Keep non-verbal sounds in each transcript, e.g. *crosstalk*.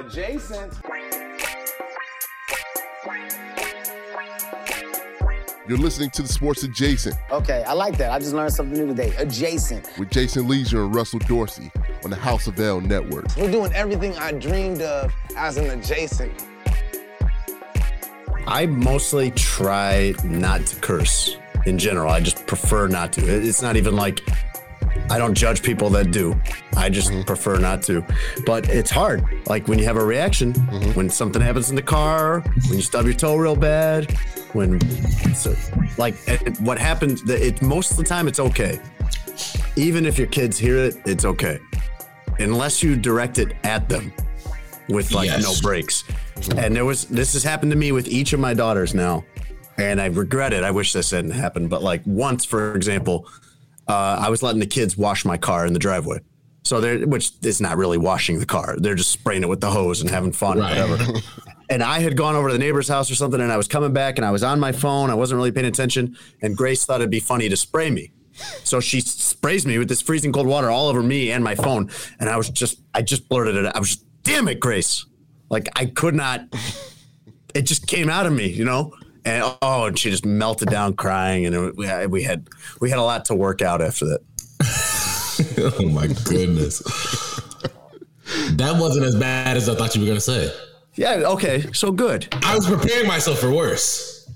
Adjacent. You're listening to the Sports Adjacent Okay, I like that. I just learned something new today. Adjacent. with Jason Lieser and Russell Dorsey on the House of L Network. We're doing everything I dreamed of as an adjacent. I mostly try not to curse in general. I just prefer not to. It's not even like I don't judge people that do. I just prefer not to. But it's hard. Like when you have a reaction, mm-hmm. when something happens in the car, when you stub your toe real bad, when so, like what happens. It most of the time it's okay. Even if your kids hear it, it's okay, unless you direct it at them with like Yes. no breaks. And there was this has happened to me with each of my daughters now, and I regret it. I wish this hadn't happened. But like once, for example, uh, I was letting the kids wash my car in the driveway. So they're which is not really washing the car. They're just spraying it with the hose and having fun, Right. whatever. *laughs* and I had gone over to the neighbor's house or something, and I was coming back, and I was on my phone. I wasn't really paying attention, and Grace thought it'd be funny to spray me. So she sprays me with this freezing cold water all over me and my phone, and I was just, I just blurted it. out. I was, just, damn it, Grace! Like I could not. It just came out of me, you know. And oh, and she just melted down crying, and we had, we had we had a lot to work out after that. *laughs* oh my goodness. that wasn't as bad as I thought you were gonna say. Yeah, okay, so good. I was preparing myself for worse.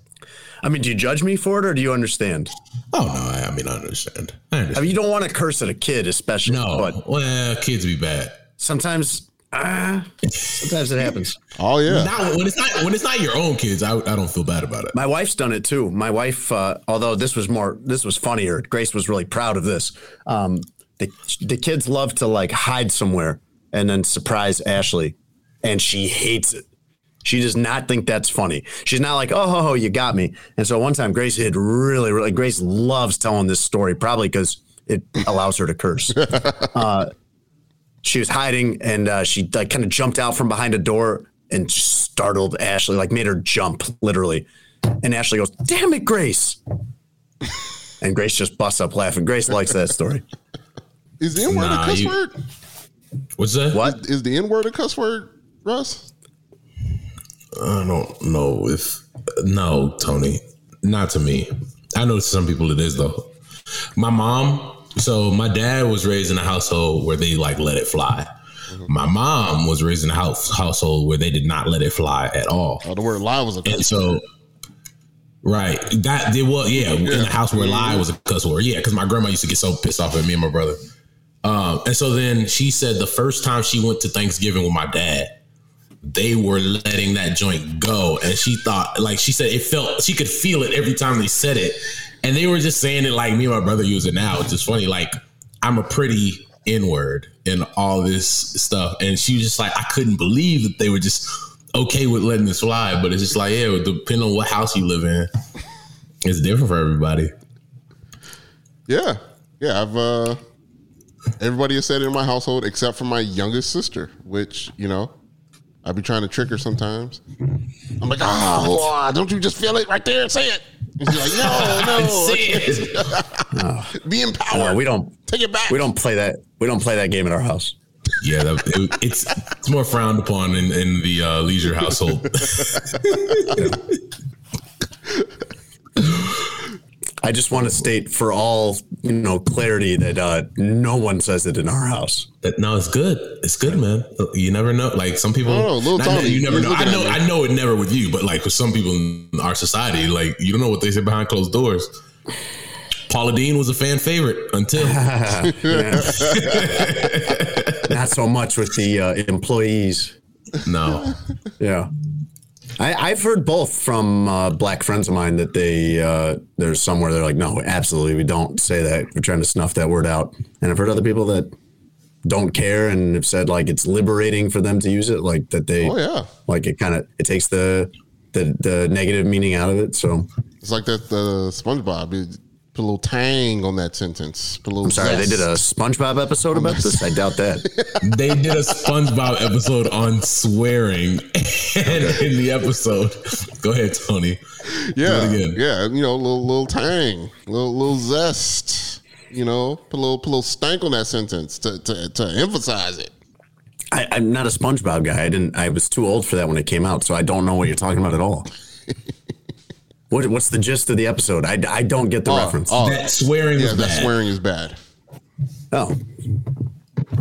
I mean, do you judge me for it, or do you understand? Oh no, I, I mean I understand. I I mean, you don't want to curse at a kid, especially. no, but well, kids be bad. sometimes, ah, sometimes it happens. Oh yeah, Not when it's not when it's not your own kids. I, I don't feel bad about it. My wife's done it too. My wife, uh, although this was more, this was funnier. Grace was really proud of this. Um, the the kids love to like hide somewhere and then surprise Ashley, and she hates it. She does not think that's funny. She's not like, oh, ho, ho, you got me. And so one time, Grace hid really, really. Grace loves telling this story, probably because it allows her to curse. *laughs* uh, she was hiding, and uh, she like kind of jumped out from behind a door and startled Ashley, like made her jump literally. And Ashley goes, "Damn it, Grace!" And Grace just busts up laughing. Grace likes that story. is the N word Nah, a cuss you- word? What's that? What? Is the N word a cuss word, Russ? I don't know if no, Tony, not to me. I know some people it is though. My mom, so my dad was raised in a household where they like let it fly. My mom was raised in a house household where they did not let it fly at all. Oh, the word lie was a And cuss so, right, that they was yeah, in Yeah. the house where lie was a cuss word. Yeah, because my grandma used to get so pissed off at me and my brother. Um, and so then she said the first time she went to Thanksgiving with my dad, they were letting that joint go, and she thought, like she said, it felt she could feel it every time they said it, and they were just saying it like me and my brother use it now. It's just funny, like I'm a pretty N word in all this stuff, and she was just like, I couldn't believe that they were just okay with letting this fly, but it's just like, yeah, depending on what house you live in, it's different for everybody. Yeah, yeah. I've uh, Everybody has said it in my household except for my youngest sister, which you know, I be trying to trick her sometimes. I'm like, oh, don't you just feel it right there? Say it. And she's like, no, *laughs* no, Say it. *laughs* be empowered. No, we don't. take it back. We don't play that. We don't play that game in our house. Yeah, that, it, it's it's more frowned upon in, in the uh, Lieser household. *laughs* I just want to state for all you know clarity that uh, no one says it in our house. That- no, it's good. It's good, man. You never know. Like some people, I don't know, Lil not Tony, that you never know. I know. I know it never with you, but like for some people in our society, like you don't know what they say behind closed doors. Paula Deen was a fan favorite until *laughs* *laughs* Not so much with the uh, employees. no. Yeah. I, I've heard both from uh, black friends of mine that they uh, there's somewhere they're like, no, absolutely, we don't say that. We're trying to snuff that word out. And I've heard other people that don't care and have said like it's liberating for them to use it, like that they, Oh yeah, like it kind of it takes the, the the negative meaning out of it. So it's like that. The SpongeBob it put a little tang on that sentence. Put a little I'm sorry, they did a SpongeBob episode about this. I doubt that. They did a SpongeBob episode on swearing, *laughs* and in the episode, go ahead, Tony. yeah, Do it again. yeah. You know, a little little tang, little little zest. You know, put a little put a little stank on that sentence to to, to emphasize it. I, I'm not a SpongeBob guy. I didn't. I was too old for that when it came out, so I don't know what you're talking about at all. *laughs* what What's the gist of the episode? I, I don't get the reference. oh. That swearing Yeah, was that bad. swearing is bad. Oh.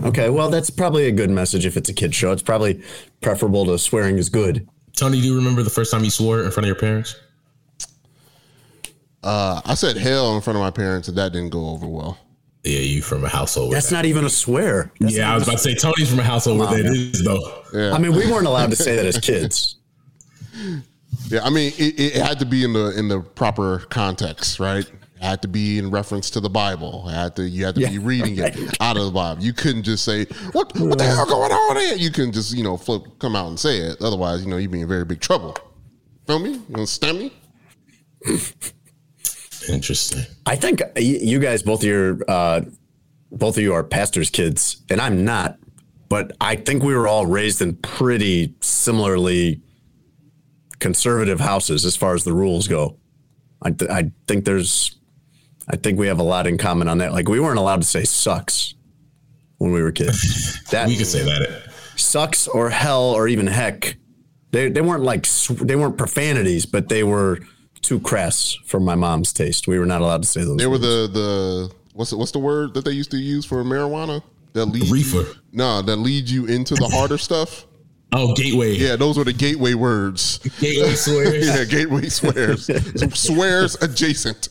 Okay, well, that's probably a good message if it's a kid show. It's probably preferable to swearing is good. Tony, do you remember the first time you swore in front of your parents? Uh, I said hell in front of my parents, and that didn't go over well. Yeah, you from a household. Where That's not even a swear. That's yeah, I was about to say Tony's from a household where that is though. Yeah, I mean, we weren't allowed to say that as *laughs* kids. Yeah. I mean, it, it had to be in the in the proper context, right? It had to be in reference to the Bible. It had to you had to be Yeah, reading it out of the Bible. You couldn't just say what what the hell going on here. You can just you know flip come out and say it. Otherwise, you know you'd be in very big trouble. Feel me? You gonna stem me? Interesting. I think you guys, both of your, uh, both of you are pastors' kids, and I'm not. But I think we were all raised in pretty similarly conservative houses as far as the rules go. I, th- I think there's, I think we have a lot in common on that. Like we weren't allowed to say sucks when we were kids. *laughs* That We could say that. sucks or hell or even heck. They they weren't like they weren't profanities, but they were too crass for my mom's taste. We were not allowed to say those. They were the the what's the, what's the word that they used to use for marijuana that leads Reefer. You, no, that leads you into the harder *laughs* stuff. Oh, gateway. Yeah, those were the gateway words. Gateway *laughs* swears. Yeah, gateway swears. swears adjacent.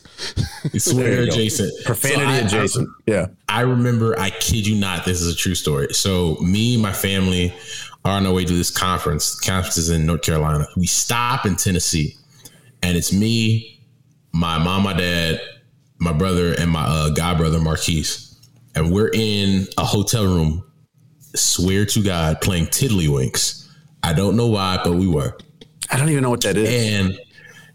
Swear There you go. adjacent. profanity So I- I- adjacent. yeah. I remember, I kid you not, this is a true story. So, me, my family are on our way to this conference. The conference is in North Carolina. We stop in Tennessee, and it's me, my mom, my dad, my brother, and my uh, god brother, Marquise. And we're in a hotel room, swear to God, playing Tiddlywinks. I don't know why, but we were. I don't even know what that is. And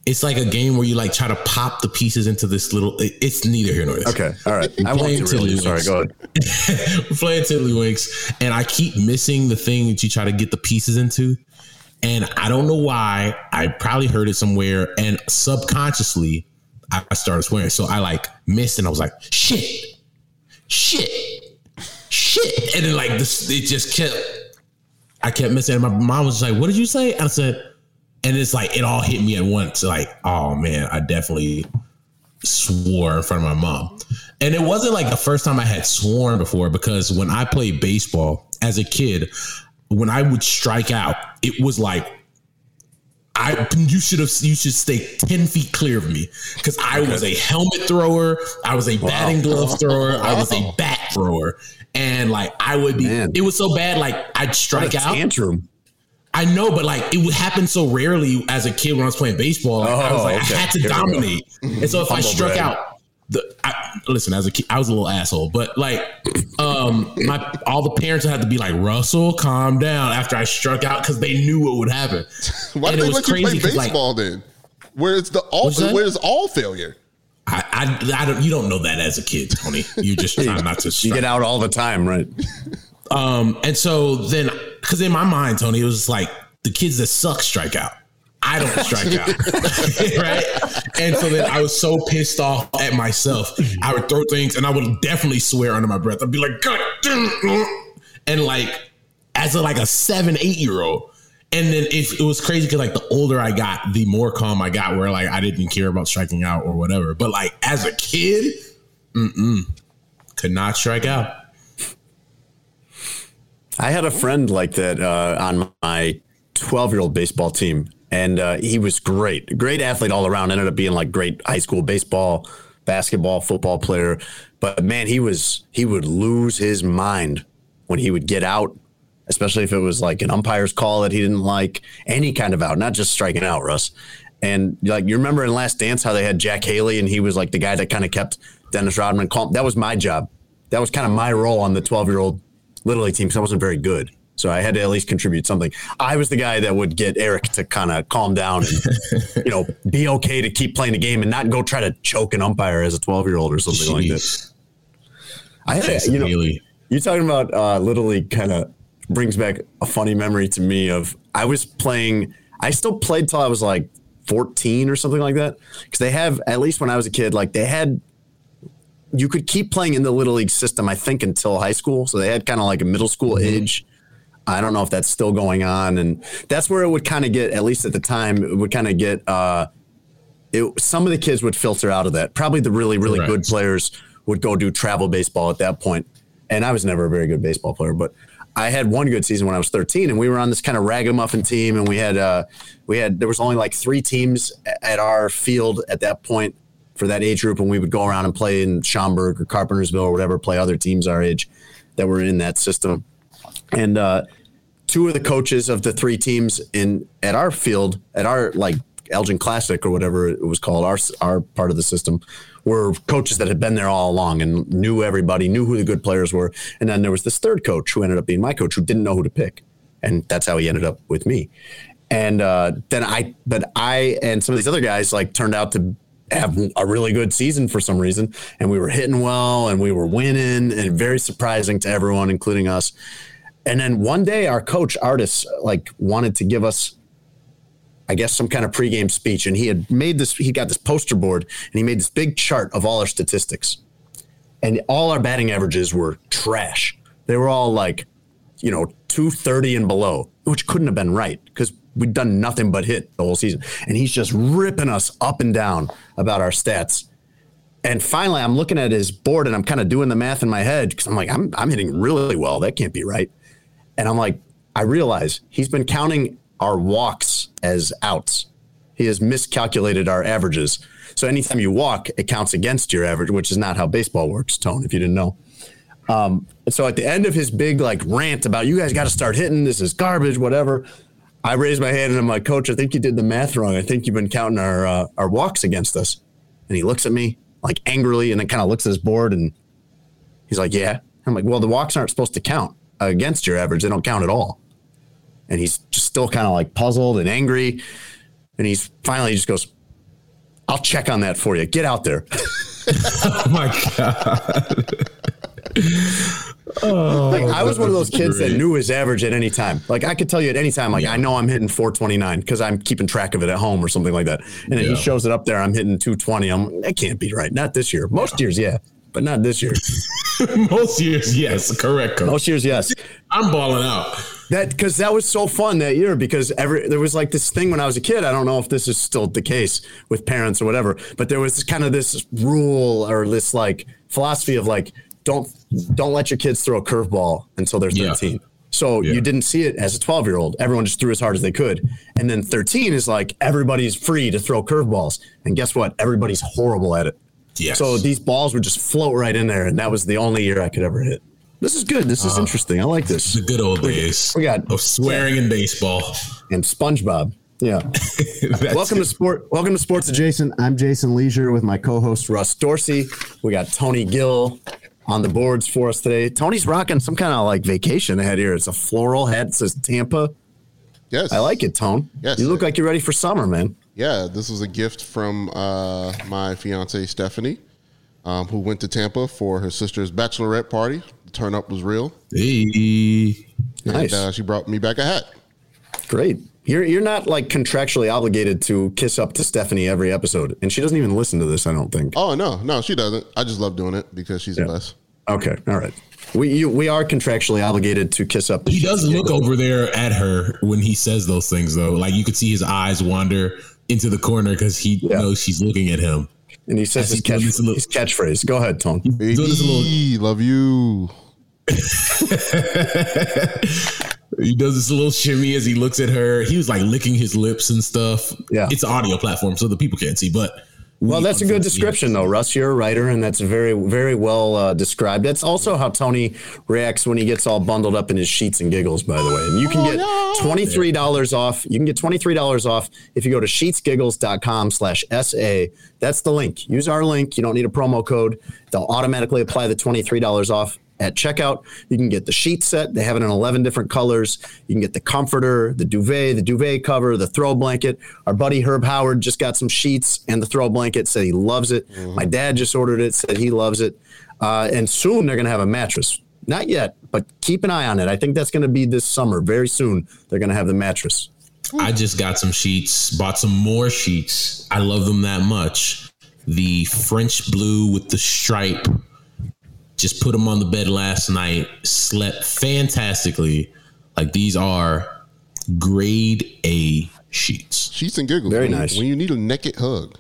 it's like a game where you like try to pop the pieces into this little. It's neither here nor there. okay, all right. I won't Playing. Tiddlywinks. Sorry, go ahead. We're *laughs* playing Tiddlywinks, and I keep missing the thing that you try to get the pieces into. And I don't know why. I probably heard it somewhere, and subconsciously, I started swearing. So I like missed, and I was like, "Shit, shit, shit," and then like this, it just kept. I kept missing, and my mom was like, "What did you say?" And I said, and it's like it all hit me at once. Like, oh man, I definitely swore in front of my mom. And it wasn't like the first time I had sworn before because when I played baseball as a kid, when I would strike out, it was like I you should have you should stay 10 feet clear of me because I was a helmet thrower, I was a batting glove thrower, I was a bat thrower. And like I would be Man. it was so bad, like I'd strike out. tantrum. I know, but like it would happen so rarely as a kid when I was playing baseball. Like, I was Oh, like, okay. I had to Here dominate, and so if I struck brag. out, the I, listen as a kid, I was a little asshole, but like, um, my all the parents had to be like, Russell, calm down after I struck out because they knew what would happen. *laughs* Why And did they was let you play 'cause, like, baseball then? Where it's the all What's where it's all failure. I, I, I don't, you don't know that as a kid, Tony. You just *laughs* try not to. You get out all the time, right? Um, and so then, because in my mind, Tony, it was like the kids that suck strike out. I don't strike out, *laughs* right? And so then I was so pissed off at myself. I would throw things, and I would definitely swear under my breath. I'd be like, "God damn!" And like, as a, like a seven, eight year old. And then if it was crazy because like the older I got, the more calm I got, where like I didn't care about striking out or whatever. But like as a kid, mm-mm, could not strike out. I had a friend like that uh, on my 12 year old baseball team, and uh, he was great, great athlete all around. Ended up being like great high school baseball, basketball, football player. But man, he was he would lose his mind when he would get out, especially if it was like an umpire's call that he didn't like, any kind of out, not just striking out, Russ. And like you remember in Last Dance how they had Jack Haley and he was like the guy that kind of kept Dennis Rodman calm. That was my job. That was kind of my role on the 12 year old little league team because I wasn't very good. So I had to at least contribute something. I was the guy that would get Eric to kind of calm down and, *laughs* you know, be okay to keep playing the game and not go try to choke an umpire as a 12 year old or something like that. I had, you know, Haley. you're talking about uh, Little League kind of brings back a funny memory to me of I was playing, I still played till I was like 14 or something like that. Because they have, at least when I was a kid, like they had, you could keep playing in the Little League system, I think, until high school. So they had kind of like a middle school age. I don't know if that's still going on. And that's where it would kind of get, at least at the time, it would kind of get, uh, it, some of the kids would filter out of that. Probably the really, really good players would go do travel baseball at that point. And I was never a very good baseball player, but I had one good season when I was 13, and we were on this kind of ragamuffin team, and we had uh, we had there was only like three teams at our field at that point for that age group, and we would go around and play in Schaumburg or Carpentersville or whatever, play other teams our age that were in that system. And uh, two of the coaches of the three teams in at our field at our like Elgin Classic or whatever it was called, our our part of the system, were coaches that had been there all along and knew everybody, knew who the good players were. And then there was this third coach who ended up being my coach who didn't know who to pick, and that's how he ended up with me. And uh, then I, but I and some of these other guys like turned out to have a really good season for some reason, and we were hitting well and we were winning, and very surprising to everyone, including us. And then one day, our coach, Artis, like wanted to give us, I guess, some kind of pregame speech, and he had made this. He got this poster board, and he made this big chart of all our statistics, and all our batting averages were trash. They were all like, you know, two thirty and below, which couldn't have been right because we'd done nothing but hit the whole season. And he's just ripping us up and down about our stats. And finally, I'm looking at his board and I'm kind of doing the math in my head because I'm like, I'm, I'm hitting really well. That can't be right. And I'm like, I realize he's been counting our walks as outs. He has miscalculated our averages. So anytime you walk, it counts against your average, which is not how baseball works, Tone, if you didn't know. Um, so at the end of his big like rant about you guys got to start hitting, this is garbage, whatever. I raised my hand and I'm like, Coach, I think you did the math wrong. I think you've been counting our uh, our walks against us. And he looks at me like angrily and then kind of looks at his board and he's like, Yeah. I'm like, Well, the walks aren't supposed to count against your average. They don't count at all. And he's just still kind of like puzzled and angry. And he's finally he just goes, I'll check on that for you. Get out there. *laughs* Oh my god. *laughs* like I was one of those kids that knew his average at any time. Like I could tell you at any time, like I know I'm hitting 429 because I'm keeping track of it at home or something like that. And then he shows it up there, I'm hitting 220. I'm that can't be right. Not this year. Most years, yeah, but not this year. *laughs* Most years, yes, correct. Coach. Most years, yes. I'm balling out. That because that was so fun that year because every there was like this thing when I was a kid. I don't know if this is still the case with parents or whatever, but there was kind of this rule or this like philosophy of like don't don't let your kids throw a curveball until they're Yeah. 13. So Yeah. you didn't see it as a 12 year old. Everyone just threw as hard as they could. And then 13 is like everybody's free to throw curveballs. And guess what? Everybody's horrible at it. Yes. So these balls would just float right in there. And that was the only year I could ever hit. This is good. This is ah. interesting. I like this. the good old days we got- of swearing in baseball. And SpongeBob. Yeah. *laughs* Welcome it. to sport. Welcome to Sports Adjacent. I'm Jason Lieser with my co-host Russ Dorsey. We got Tony Gill on the boards for us today. Tony's rocking some kind of like vacation ahead here. It's a floral hat. It says Tampa. Yes. I like it, Tone. Yes. You look like you're ready for summer, man. Yeah, this was a gift from uh, my fiance Stephanie, um, who went to Tampa for her sister's bachelorette party. The turn up was real. Hey. Nice. Uh, she brought me back a hat. Great. You're you're not like contractually obligated to kiss up to Stephanie every episode, and she doesn't even listen to this. I don't think. Oh no, no, she doesn't. I just love doing it because she's Yeah. the best. Okay. All right. We you, we are contractually obligated to kiss up. He does look over there at her when he says those things, though. Like you could see his eyes wander into the corner because he Yeah. knows she's looking at him. and he says As his, he catch, this little- his catchphrase. Go ahead, Tone. Baby, Doing this little- love you. *laughs* He does this little shimmy as he looks at her. He was like licking his lips and stuff. Yeah. It's an audio platform, so the people can't see, but. Well, that's a good description, though, Russ. You're a writer, and that's very, very well uh, described. That's also how Tony reacts when he gets all bundled up in his sheets and giggles. By the way, and you can get twenty three dollars off. You can get twenty three dollars off if you go to sheetsgiggles.com/sa. That's the link. Use our link. You don't need a promo code. They'll automatically apply the twenty three dollars off at checkout. You can get the sheet set. They have it in 11 different colors. You can get the comforter, the duvet, the duvet cover, the throw blanket. Our buddy Herb Howard just got some sheets and the throw blanket, said he loves it. My dad just ordered it, said he loves it. Uh, and soon they're going to have a mattress. Not yet, but keep an eye on it. I think that's going to be this summer. Very soon, they're going to have the mattress. I just got some sheets, bought some more sheets. I love them that much. The French blue with the stripe. Just put them on the bed last night. Slept fantastically. Like these are grade A sheets. Sheets and giggles. Very When- nice. When you need a naked hug,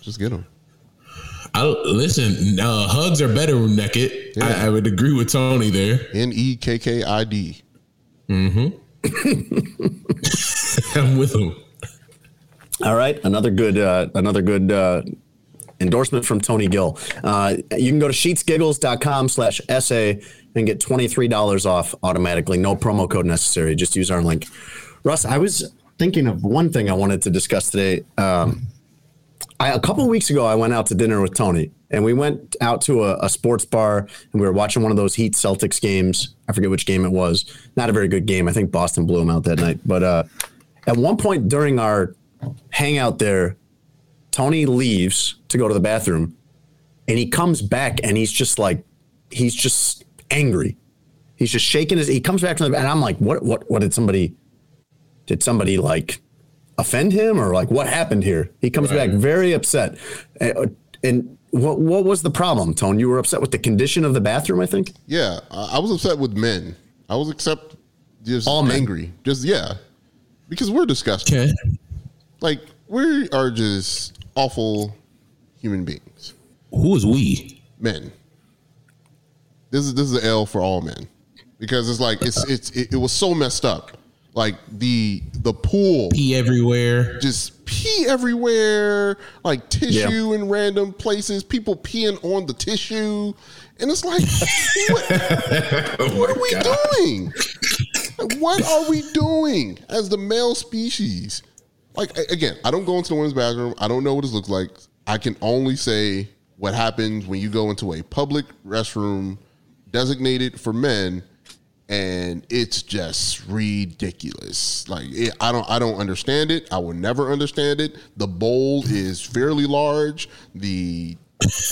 just get them. I listen. Uh, hugs are better when naked. I, I would agree with Tony there. N e k k i d. *laughs* *laughs* I'm with him. All right, another good, uh, another good uh, endorsement from Tony Gill. Uh, you can go to sheetsgiggles.com slash essay and get $23 off automatically. No promo code necessary. Just use our link. Russ, I was thinking of one thing I wanted to discuss today. Um, I, a couple weeks ago, I went out to dinner with Tony, and we went out to a, a sports bar, and we were watching one of those Heat Celtics games. I forget which game it was. Not a very good game. I think Boston blew them out that night. But uh, at one point during our hangout there, Tony leaves to go to the bathroom, and he comes back, and he's just like, he's just angry. He's just shaking his. He comes back to the, and I'm like, what? What? What did somebody? Did somebody like? offend him or like what happened here? He comes back very upset. Uh, And what what was the problem, Tone? You were upset with the condition of the bathroom, I think. Yeah, I I was upset with men. I was upset, just All men. angry. Just yeah, because we're disgusting. Okay. Like we are just awful human beings. Who is we? Men. This is this is an L for all men because it's like it's it's it, it was so messed up. Like the the pool Pee everywhere. just pee everywhere, like tissue in random places, people peeing on the tissue. And it's like, *laughs* what, *laughs* oh what are we doing? What are we doing as the male species? Like, again, I don't go into the women's bathroom. I don't know what this looks like. I can only say what happens when you go into a public restroom designated for men and it's just ridiculous. Like it, I don't, I don't understand it. I will never understand it. The bowl is fairly large. The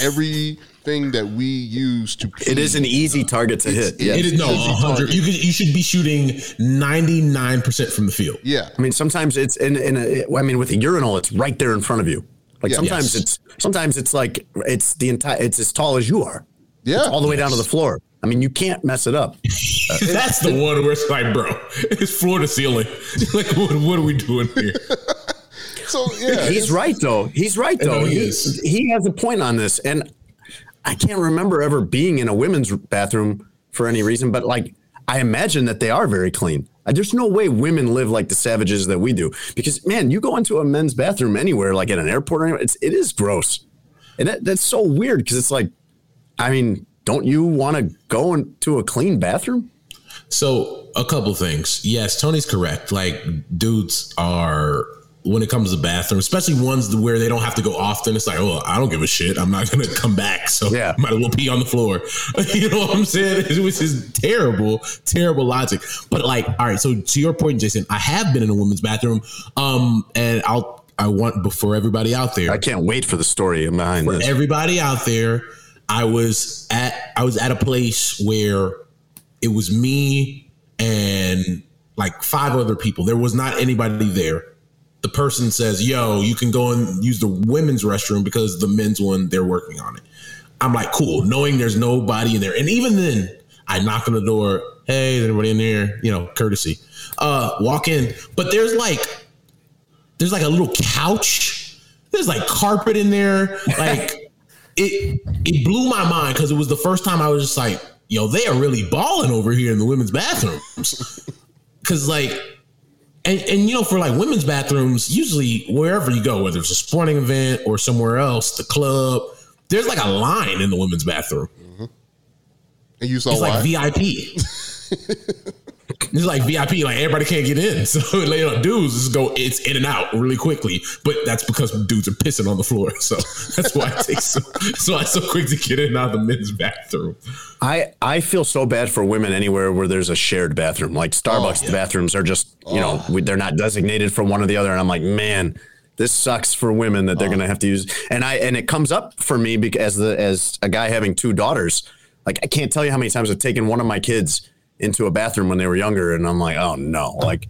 everything that we use to pee, It is an easy target to hit. Yeah. It is no hundred. You could, you should be shooting ninety nine percent from the field. yeah, I mean, sometimes it's in, in a, I mean, with a urinal, it's right there in front of you. Like Yeah. sometimes Yes. it's sometimes it's like it's the entire it's as tall as you are. Yeah. It's all the way down to the floor. I mean, you can't mess it up. *laughs* That's the one where it's like, bro, *laughs* it's floor to ceiling. *laughs* like, what, what are we doing here? So yeah, He's right though. He's right though. He he, is. he has a point on this, and I can't remember ever being in a women's bathroom for any reason, but like I imagine that they are very clean. Uh, There's no way women live like the savages that we do. Because man, you go into a men's bathroom anywhere, like at an airport, or anywhere, it's it is gross, and that, that's so weird because it's like, I mean, don't you want to go into a clean bathroom? So, a couple things. Yes, Tony's correct. Like, dudes are when it comes to bathroom, especially ones where they don't have to go often. It's like, oh, I don't give a shit. I'm not gonna come back, so Yeah. *laughs* might as well pee on the floor. *laughs* you know what I'm saying? *laughs* Which is terrible, terrible logic. But like, all right. So to your point, Jason, I have been in a women's bathroom, um, and I'll I want before everybody out there. I can't wait for the story behind for this. everybody out there, I was at I was at a place where it was me and like five other people. There was not anybody there. The person says, "Yo, you can go and use the women's restroom because the men's one they're working on it." I'm like, "Cool," knowing there's nobody in there. And even then, I knock on the door. Hey, is anybody in there? You know, courtesy. Uh, walk in, but there's like there's like a little couch. There's like carpet in there. Like *laughs* it it blew my mind because it was the first time I was just like, yo, they are really balling over here in the women's bathrooms. *laughs* Cause like and, and you know, for like women's bathrooms, usually wherever you go, whether it's a sporting event or somewhere else, the club, there's like a line in the women's bathroom. Mm-hmm. And you saw It's why? like VIP. *laughs* It's like VIP, like everybody can't get in. *laughs* So you know, dudes just go it's in and out really quickly. But that's because dudes are pissing on the floor. *laughs* So that's why it takes so *laughs* so it's so quick to get in out of the men's bathroom. I, I feel so bad for women anywhere where there's a shared bathroom. Like oh, Starbucks, the bathrooms are just, you know, oh. we, they're not designated for one or the other. And I'm like, man, this sucks for women that they're oh. going to have to use. And I, and it comes up for me because as the, as a guy having two daughters, like I can't tell you how many times I've taken one of my kids into a bathroom when they were younger. And I'm like, oh no, like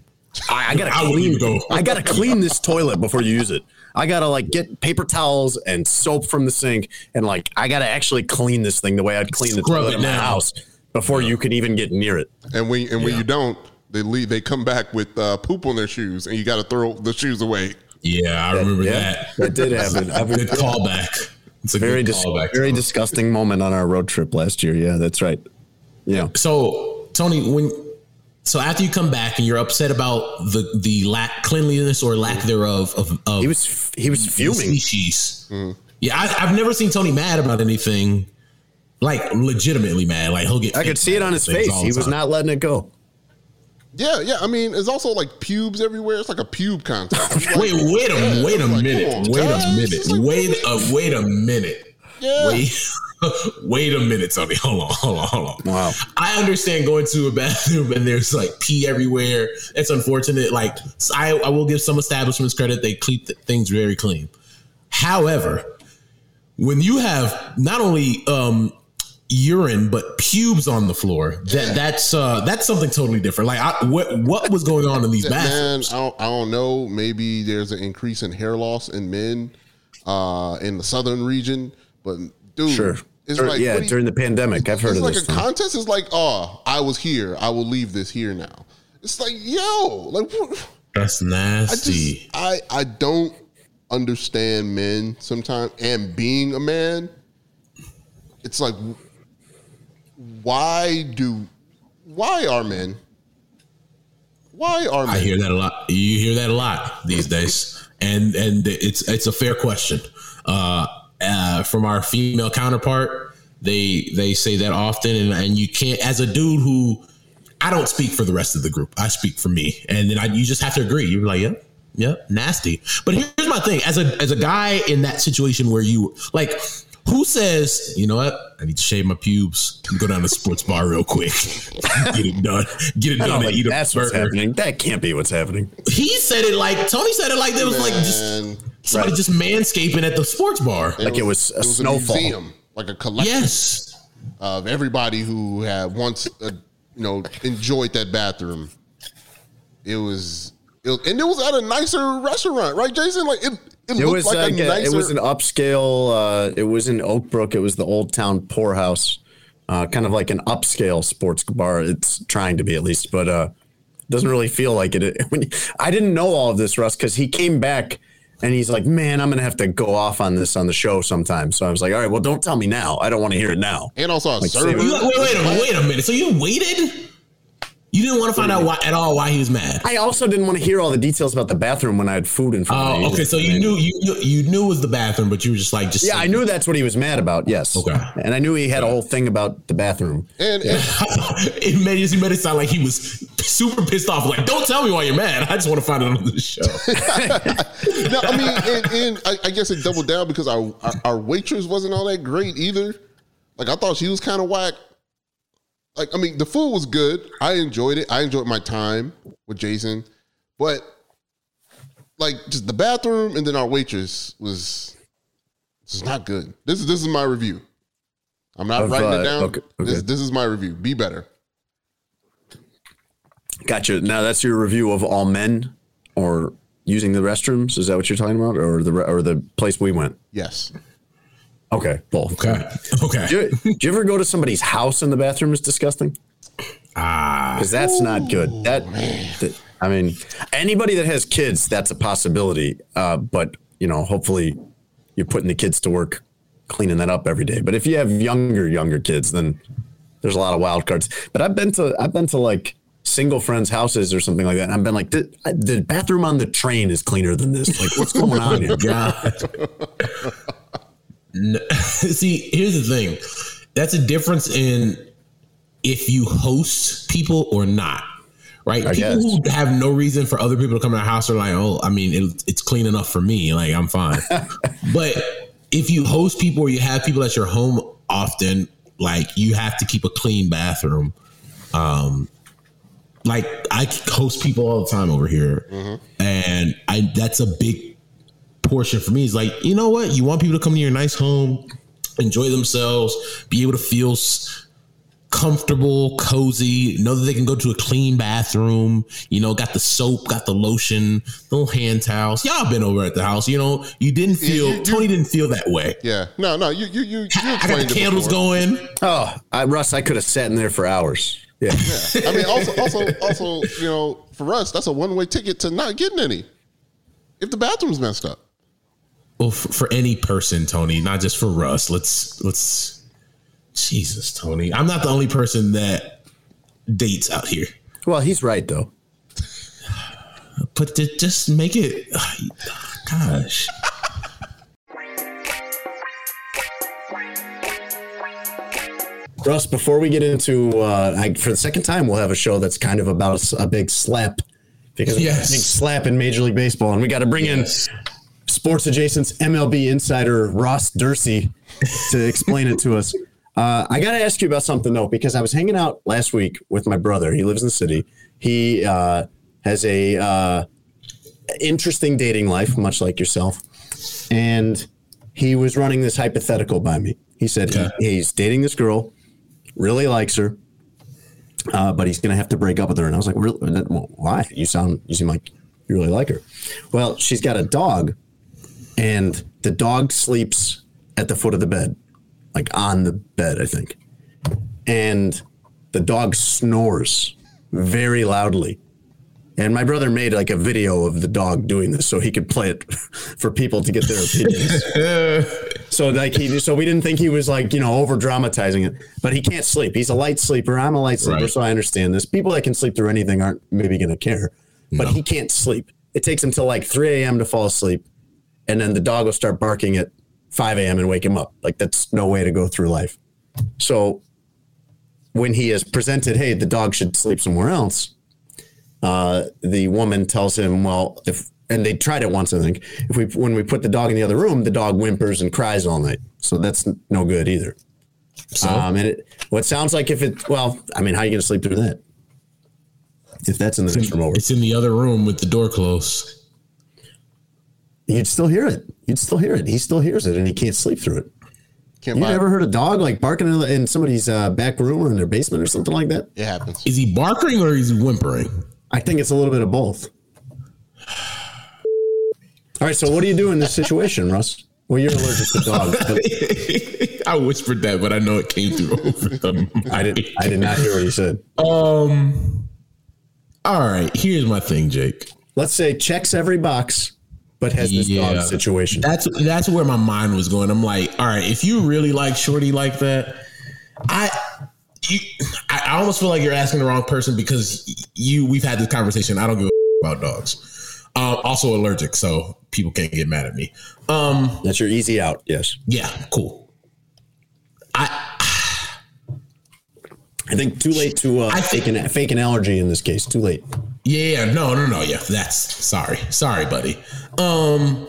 I, I gotta *laughs* I clean, even go. I gotta clean this toilet before you use it. I gotta like get paper towels and soap from the sink, and like I gotta actually clean this thing the way I'd clean the Scrub toilet in my down. house before you can even get near it. and when and when you don't, they leave. They come back with uh, poop on their shoes, and you got to throw the shoes away. Yeah, I remember Yeah, that. that did happen. A *laughs* good callback. It's a Very good dis- very disgusting moment on our road trip last year. Yeah, that's right. Yeah. So Tony, when so after you come back and you're upset about the the lack cleanliness or lack thereof of, of He was he was fuming. species. Yeah, I, I've never seen Tony mad about anything, like legitimately mad. Like he'll get. I could see it on his face. He was not letting it go. Yeah, yeah. I mean, it's also like pubes everywhere. It's like a pube contest. *laughs* Like- Wait, wait a Yeah, wait a it's like, minute. on, wait guys. a minute. Like- wait a wait a minute. Yeah. Wait. *laughs* Wait a minute, Tony. *laughs* Hold on, hold on, hold on. Wow. I understand going to a bathroom and there's like pee everywhere. It's unfortunate. Like I, I will give some establishments credit; they keep th- things very clean. However, when you have not only um, urine but pubes on the floor, that that's uh, that's something totally different. Like I, what what was going on in these Man, bathrooms? I don't, I don't know. Maybe there's an increase in hair loss in men uh, in the southern region, but dude, Sure. it's Dur- like yeah, you- during the pandemic, I've heard it's of like this. a thing. contest. Is like, oh, I was here. I will leave this here now. It's like, yo, like what- That's I nasty. just, I, I don't understand men sometimes, and being a man, it's like, why do, why are men? Why are men? I hear that a lot. You hear that a lot these days, and and it's it's a fair question. Uh, uh, from our female counterpart, they they say that often, and and you can't as a dude who I don't speak for the rest of the group. I speak for me, and then I, you just have to agree. You're like, yeah, yeah, nasty. But here's my thing: as a as a guy in that situation where you like. Who says, you know what? I need to shave my pubes. Go down to the sports bar real quick. *laughs* Get it done. Get it done don't and think eat a that's what's happening. That can't be what's happening. he said it like Tony said it like there was like just somebody Right. just manscaping at the sports bar. Like it was a snowfall. museum, like a collection Yes. of everybody who had once, uh, you know, enjoyed that bathroom. It was, it was- and it was at a nicer restaurant, right, Jason? Like it, it, It was like like a a- nicer. it was an upscale. Uh, it was in Oak Brook. It was the Old Town Pour House, uh, kind of like an upscale sports bar. It's trying to be at least, but uh, doesn't really feel like it. *laughs* When you- I didn't know all of this, Russ, because he came back and he's like, "Man, I'm gonna have to go off on this on the show sometime." So I was like, "All right, well, don't tell me now. I don't want to hear it now." and also a Like, server. You, wait, wait a. Wait a minute. So you waited? You didn't want to find out why at all why he was mad. I also didn't want to hear all the details about the bathroom when I had food in front of me. Oh, okay. So you knew you knew you knew it was the bathroom, but you were just like just Yeah, I knew that's what he was mad about. Yes. Okay. And I knew he had a whole thing about the bathroom. and, *laughs* and it made it made it sound like he was super pissed off. Like, don't tell me why you're mad. I just want to find it on the show. *laughs* no, I mean, and, and I, I guess it doubled down because our, our our waitress wasn't all that great either. Like I thought she was kind of whack. Like I mean, the food was good. I enjoyed it. I enjoyed my time with Jason, but like just the bathroom, and then our waitress was just not good. This is this is my review. I'm not writing it down. okay, okay. This this is my review. Be better. Gotcha. Now that's your review of all men or using the restrooms. Is that what you're talking about, or the or the place we went? Yes. Okay, both. Okay. Okay. Do you, do you ever go to somebody's house and the bathroom is disgusting? Ah. Because that's not good. That, that- I mean, anybody that has kids, that's a possibility. Uh, but you know, hopefully, you're putting the kids to work cleaning that up every day. But if you have younger younger kids, then there's a lot of wild cards. But I've been to I've been to like single friends' houses or something like that, and I've been like, the, the bathroom on the train is cleaner than this. Like, what's going on here? *laughs* God. No- *laughs* See, here's the thing. That's a difference in if you host people or not. Right? I people guess. who have no reason for other people to come to their house are like, oh, I mean, it, it's clean enough for me. Like, I'm fine. *laughs* but if you host people or you have people at your home often, like, you have to keep a clean bathroom. Um, like I host people all the time over here, and I that's a big portion for me. Is like you know what you want people to come to your nice home, enjoy themselves, be able to feel comfortable, cozy, know that they can go to a clean bathroom. You know, got the soap, got the lotion, little hand towels. Y'all been over at the house. You know, you didn't feel you- you- Tony didn't feel that way. Yeah. No. No. You you you. you I got the candles before. going. Oh, I, Russ, I could have sat in there for hours. Yeah. I mean, also, also, also, you know, for us, that's a one-way ticket to not getting any. If the bathroom's messed up, Well, for, for any person, Tony, not just for Russ. Let's let's. Jesus, Tony, I'm not the only person that dates out here. Well, he's right though. But to just make it, gosh. Russ, before we get into, uh, I, for the second time, we'll have a show that's kind of about a big slap because Yes. a big slap in Major League Baseball, and we got to bring Yes. in Sports Adjacent's MLB insider Ross Dorsey to explain it to us. Uh, I got to ask you about something though, because I was hanging out last week with my brother. He lives in the city. He uh, has a uh, interesting dating life, much like yourself, and he was running this hypothetical by me. He said he- he's dating this girl, really likes her, uh, but he's going to have to break up with her. And I was like, really? Why? You sound, you seem like you really like her. Well, she's got a dog, and the dog sleeps at the foot of the bed, like on the bed, I think. And the dog snores very loudly. And my brother made like a video of the dog doing this so he could play it *laughs* for people to get their opinions. *laughs* so like he so we didn't think he was like, you know, over dramatizing it. But he can't sleep. He's a light sleeper. I'm a light sleeper, Right. so I understand this. People that can sleep through anything aren't maybe gonna care. But he can't sleep. It takes him till like 3 a.m. to fall asleep. And then the dog will start barking at 5 a.m. and wake him up. Like that's no way to go through life. So when he is presented, hey, the dog should sleep somewhere else, uh, the woman tells him, well, if and they tried it once, I think. If we when we put the dog in the other room, the dog whimpers and cries all night, so that's no good either. So Um, and it what sounds like if it well, I mean, how are you going to sleep through that? If that's in the next room over, it's in the other room with the door closed. You'd still hear it. You'd still hear it. He still hears it, and he can't sleep through it. can't You buy. never heard a dog like barking in, in somebody's uh, back room or in their basement or something like that? it happens. Is he barking or is he whimpering? I think it's a little bit of both. All right, so what do you do in this situation, Russ? Well, you're allergic to dogs. But *laughs* I whispered that, but I know it came through *laughs* over the I did. I did not hear what you said. Um. All right. Here's my thing, Jake. Let's say checks every box, but has this Yeah. dog situation. That's that's where my mind was going. I'm like, all right, if you really like Shorty like that, I. You, I I almost feel like you're asking the wrong person because you. We've had this conversation. I don't give a about dogs. Um, also allergic, so people can't get mad at me. Um, That's your easy out. Yes, yeah, cool. I I think too late to uh, I fake, an, fake an allergy in this case. Too late. Yeah, no, no, no. Yeah, that's sorry, sorry, buddy. Um,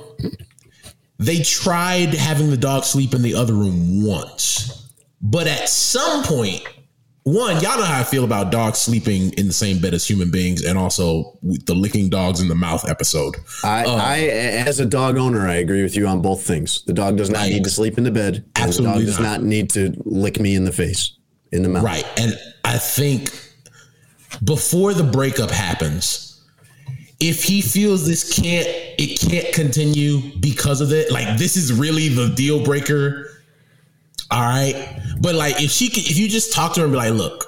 they tried having the dog sleep in the other room once, but at some point, one, y'all know how I feel about dogs sleeping in the same bed as human beings, and also the licking dogs in the mouth episode. I, Uh, I, as a dog owner, I agree with you on both things. The dog does not Right. need to sleep in the bed. Absolutely the dog does not. not need to lick me in the face, in the mouth. Right. And I think before the breakup happens, if he feels this can't it can't continue because of it, like this is really the deal breaker. All right. But like if she could if you just talk to her and be like, look,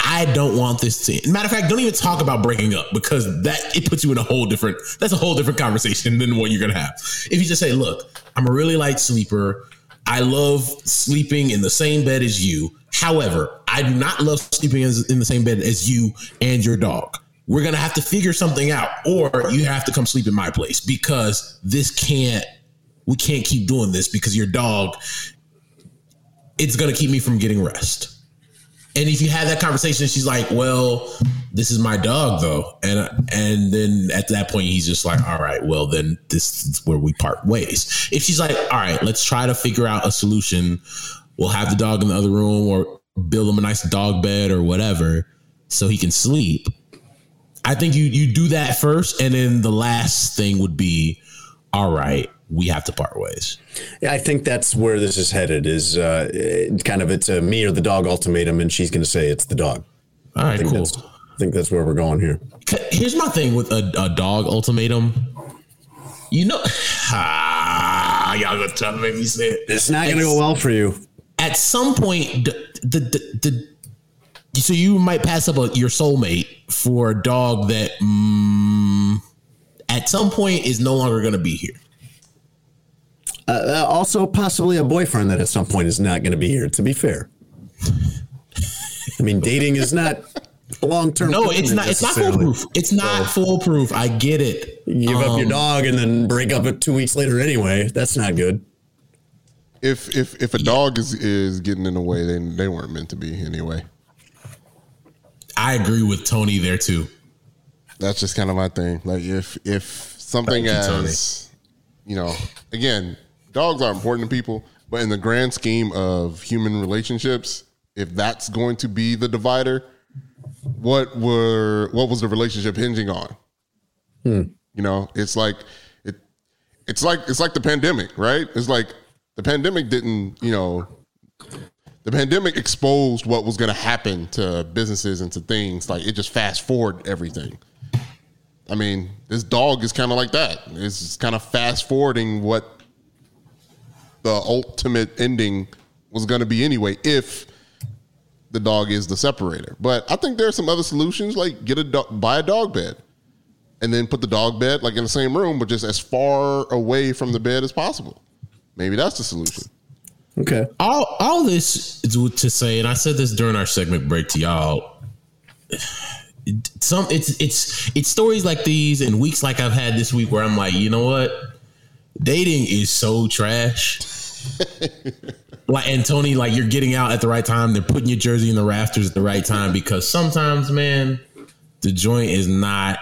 I don't want this to matter of fact, don't even talk about breaking up because that it puts you in a whole different that's a whole different conversation than what you're gonna have. If you just say, look, I'm a really light sleeper. I love sleeping in the same bed as you. However, I do not love sleeping in the same bed as you and your dog. We're gonna have to figure something out, or you have to come sleep in my place because this can't. We can't keep doing this because your dog. It's gonna keep me from getting rest. And if you have that conversation, she's like, "Well, this is my dog, though," and and then at that point, he's just like, "All right, well, then this is where we part ways." If she's like, "All right, let's try to figure out a solution," we'll have the dog in the other room or build him a nice dog bed or whatever, so he can sleep. I think you you do that first, and then the last thing would be, "All right, we have to part ways." Yeah, I think that's where this is headed. Is uh, it- kind of it's a me or the dog ultimatum, and she's going to say it's the dog. All I think cool. I think that's where we're going here. Here's my thing with a, a dog ultimatum. You know, *sighs* ah, y'all gonna try to make me say it. It's not going to go well for you. At some point, the the, the, so you might pass up a, your soulmate for a dog that mm, at some point is no longer going to be here. Uh, also, possibly a boyfriend that at some point is not going to be here. To be fair, I mean, dating is not long term. No, it's not. It's not foolproof. It's not foolproof. I get it. You give up your Um, dog and then break up it two weeks later anyway. That's not good. If if if a dog is is getting in the way, then they weren't meant to be anyway. I agree with Tony there too. That's just kind of my thing. Like if if something Thank you, Tony. as you know, again, dogs are important to people, but in the grand scheme of human relationships, if that's going to be the divider, what were what was the relationship hinging on? Hmm. You know, it's like it it's like it's like the pandemic, right? It's like the pandemic didn't, you know, the pandemic exposed what was going to happen to businesses and to things. Like it just fast forward everything. I mean, this dog is kind of like that. It's kind of fast forwarding what the ultimate ending was going to be anyway, if the dog is the separator. But I think there are some other solutions, like get a do- buy a dog bed, and then put the dog bed like in the same room, but just as far away from the bed as possible. Maybe that's the solution. Okay. all all this is to say, and I said this during our segment break to y'all. Some it's it's it's stories like these and weeks like I've had this week where I'm like, you know what, dating is so trash. *laughs* like and Tony, like you're getting out at the right time. They're putting your jersey in the rafters at the right time because sometimes, man, the joint is not.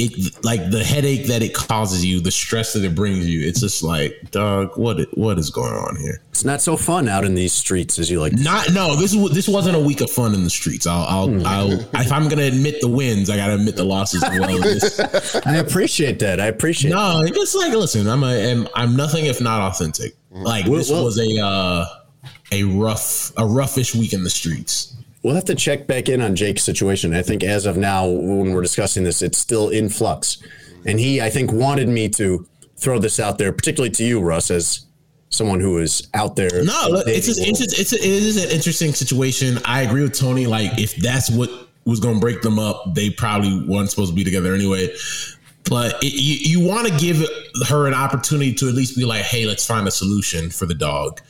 It like the headache that it causes you, the stress that it brings you. It's just like, dog, what what is going on here? It's not so fun out in these streets as you like. Not no. This is this wasn't a week of fun in the streets. I'll I'll, I'll if I'm gonna admit the wins, I gotta admit the losses as well. This- *laughs* I appreciate that. I appreciate. no, it's like listen, I'm a I'm, I'm nothing if not authentic. Like Well, this well- was a uh, a rough a roughish week in the streets. We'll have to check back in on Jake's situation. I think as of now, when we're discussing this, it's still in flux. And he, I think, wanted me to throw this out there, particularly to you, Russ, as someone who is out there. No, look, it's just, it's just, it's a, it is an interesting situation. I agree with Tony. Like, if that's what was going to break them up, they probably weren't supposed to be together anyway. But it, you you want to give her an opportunity to at least be like, hey, let's find a solution for the dog.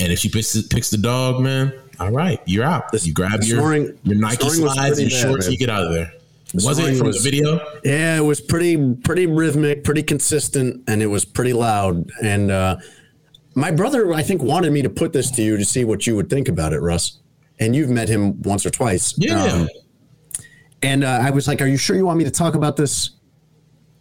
And if she picks picks the dog, man, all right, you're out. The- you grab your snoring- your Nike slides, pretty your bad, shorts, man. you get out of there. Was it from was- the video? Yeah, it was pretty pretty rhythmic, pretty consistent, and it was pretty loud. And uh, my brother, I think, wanted me to put this to you to see what you would think about it, Russ. And you've met him once or twice. Yeah. Um, and uh, I was like, "Are you sure you want me to talk about this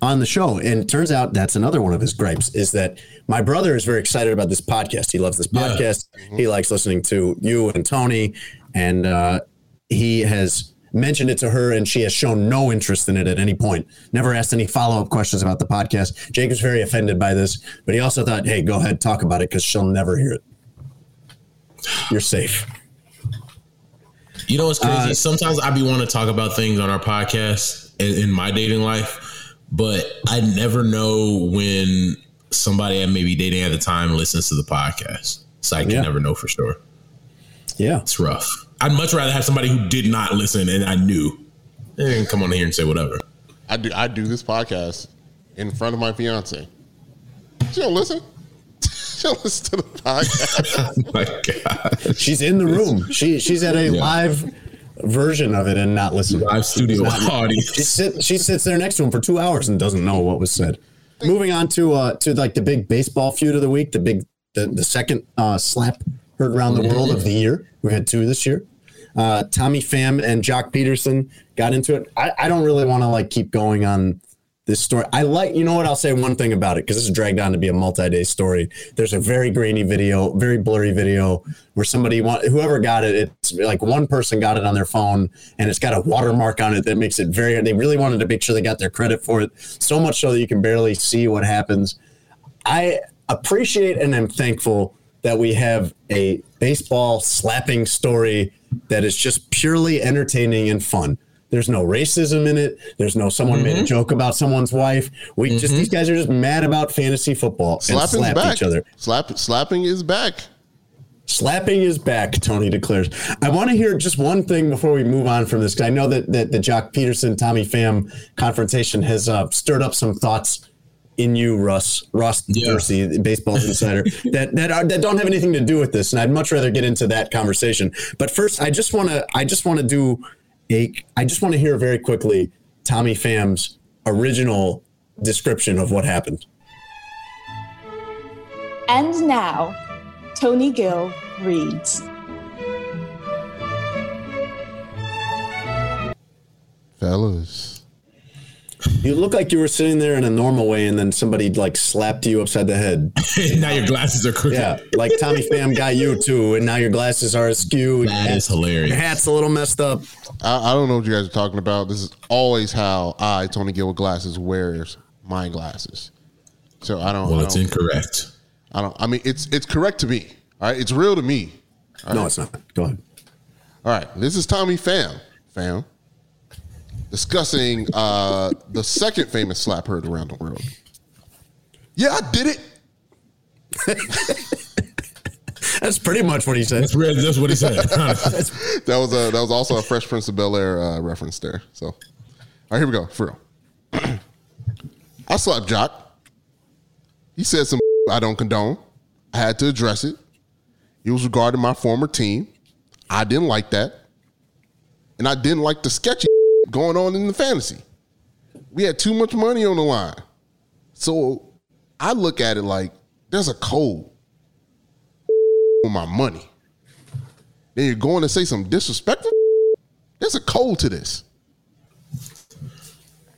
on the show. And it turns out that's another one of his gripes is that my brother is very excited about this podcast. He loves this Yeah. podcast. He likes listening to you and Tony. And uh, he has mentioned it to her, and she has shown no interest in it at any point. Never asked any follow up questions about the podcast. Jake was very offended by this, but he also thought, hey, go ahead, talk about it because she'll never hear it. You're safe. You know what's crazy? Uh, Sometimes I be want to talk about things on our podcast in, in my dating life, but I never know when somebody I may be dating at the time listens to the podcast. So I can Yeah. never know for sure. Yeah. It's rough. I'd much rather have somebody who did not listen and I knew. And come on here and say whatever. I do I do this podcast in front of my fiance. She don't listen. *laughs* she don't listen to the podcast. *laughs* Oh my God. She's in the room. She she's at a Yeah. live version of it and not listening. Live studio She audience. sit, she sits there next to him for two hours and doesn't know what was said. Moving on to uh to like the big baseball feud of the week, the big the, the second uh slap heard around the world of the year. We had two this year. Uh, Tommy Pham and Joc Pederson got into it. I, I don't really want to like keep going on this story. I like, you know what? I'll say one thing about it because this is dragged on to be a multi-day story. There's a very grainy video, very blurry video where somebody want whoever got it. It's like one person got it on their phone and it's got a watermark on it that makes it very. They really wanted to make sure they got their credit for it so much so that you can barely see what happens. I appreciate and am thankful that we have a baseball slapping story that is just purely entertaining and fun. There's no racism in it. There's no someone made Mm-hmm. a joke about someone's wife. We just these guys are just mad about fantasy football and Slapping's slap back. each other. Slap slapping is back. Slapping is back, Tony declares. I want to hear just one thing before we move on from this. I know that, that the Joc Pederson, Tommy Pham confrontation has uh, stirred up some thoughts in you, Russ, Ross Yeah. Dorsey, baseball insider, *laughs* that that are, that don't have anything to do with this, and I'd much rather get into that conversation. But first, I just want to I just want to do a I just want to hear very quickly Tommy Pham's original description of what happened. And now, Tony Gill reads. Fellas. You look like you were sitting there in a normal way, and then somebody like slapped you upside the head. *laughs* now your glasses are crooked. Yeah, like Tommy Pham got you too, and now your glasses are askew. and That your hilarious. Your hat's a little messed up. I, I don't know what you guys are talking about. This is always how I, Tony Gill with glasses, wears my glasses. So I don't. Well, I it's don't, incorrect. I don't. I mean, it's it's correct to me. All right, it's real to me. No, it's not. Go ahead. All right, this is Tommy Pham, fam, discussing uh, the second famous slap heard around the world. Yeah, I did it. *laughs* That's pretty much what he said. That's real. That's what he said. *laughs* *laughs* That was a that was also a Fresh Prince of Bel Air uh, reference there. So, all right, here we go. For real, *clears throat* I slapped Joc. He said some I don't condone. I had to address it. He was regarding my former team. I didn't like that, and I didn't like the sketchy going on in the fantasy. We had too much money on the line, so I look at it like there's a code on my money then you're going to say some disrespectful. There's a code to this.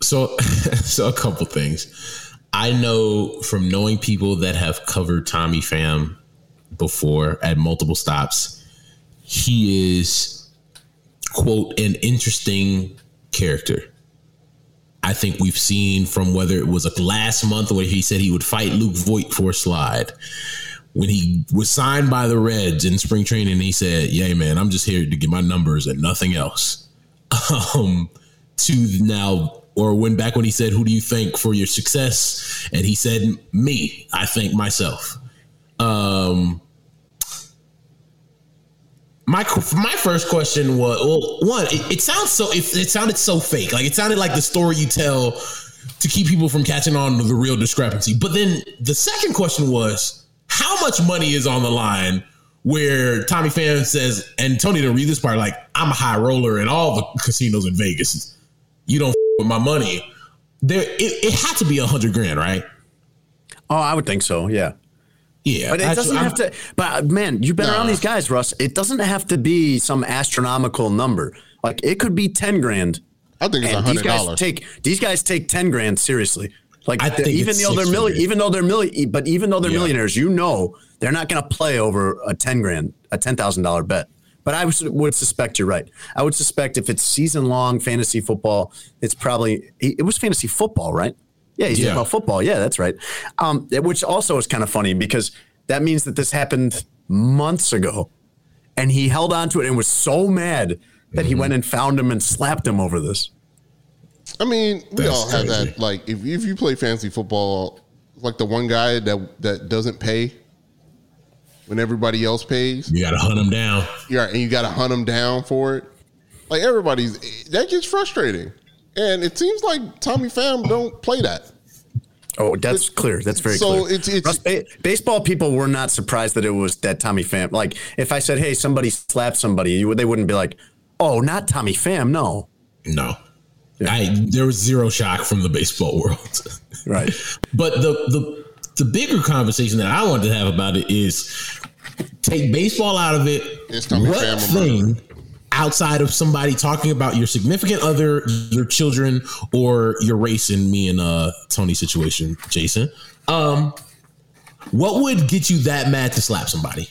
So, *laughs* so a couple things. I know from knowing people that have covered Tommy Pham before at multiple stops, he is quote an interesting character. I think we've seen from whether it was a last month where he said he would fight Luke Voit for a slide. When he was signed by the Reds in spring training, he said, "Yeah, man, I'm just here to get my numbers and nothing else." *laughs* Um, to now, or when back when he said, "Who do you thank for your success?" and he said, "Me. I thank myself." Um, my my first question was well one it, it sounds so it, it sounded so fake like it sounded like the story you tell to keep people from catching on to the real discrepancy but then the second question was how much money is on the line where Tommy Pham says and Tony to read this part like I'm a high roller in all the casinos in Vegas you don't f- with my money there it, it had to be a hundred grand right Oh, I would think so. Yeah. Yeah But it I- doesn't I'm- have to. But man, you've been around these guys, Russ. It doesn't have to be some astronomical number. Like it could be ten grand. I think it's And these hundred guys dollars. take these guys take ten grand seriously. Like I the- think even though they're six million, figures. even though they're million, but even though they're Yeah. millionaires, you know they're not going to play over a ten grand, a ten thousand dollar bet. But I would suspect you're right. I would suspect if it's season long fantasy football, it's probably it was fantasy football, right? Yeah, he's Yeah. talking about football. Yeah, that's right. Um, which also is kind of funny because that means that this happened months ago, and he held on to it and was so mad that he Mm-hmm. went and found him and slapped him over this. I mean, we That's all have crazy. that. Like, if if you play fantasy football, like the one guy that that doesn't pay when everybody else pays, You got to hunt them down. yeah, and you got to hunt them down for it. Like everybody's that gets frustrating, and it seems like Tommy Pham don't play that. Oh, that's clear. That's very So clear. it's- it's- Russ, ba- baseball people were not surprised that it was that Tommy Pham. Like, if I said, "Hey, somebody slapped somebody," you, they wouldn't be like, "Oh, not Tommy Pham." No, No. I there was zero shock from the baseball *laughs* world. right? But the the the bigger conversation that I wanted to have about it is take baseball out of it. It's Tommy what Pham thing outside of somebody talking about your significant other, your children, or your race in me and uh Tony situation, Jason? Um, what would get you that mad to slap somebody?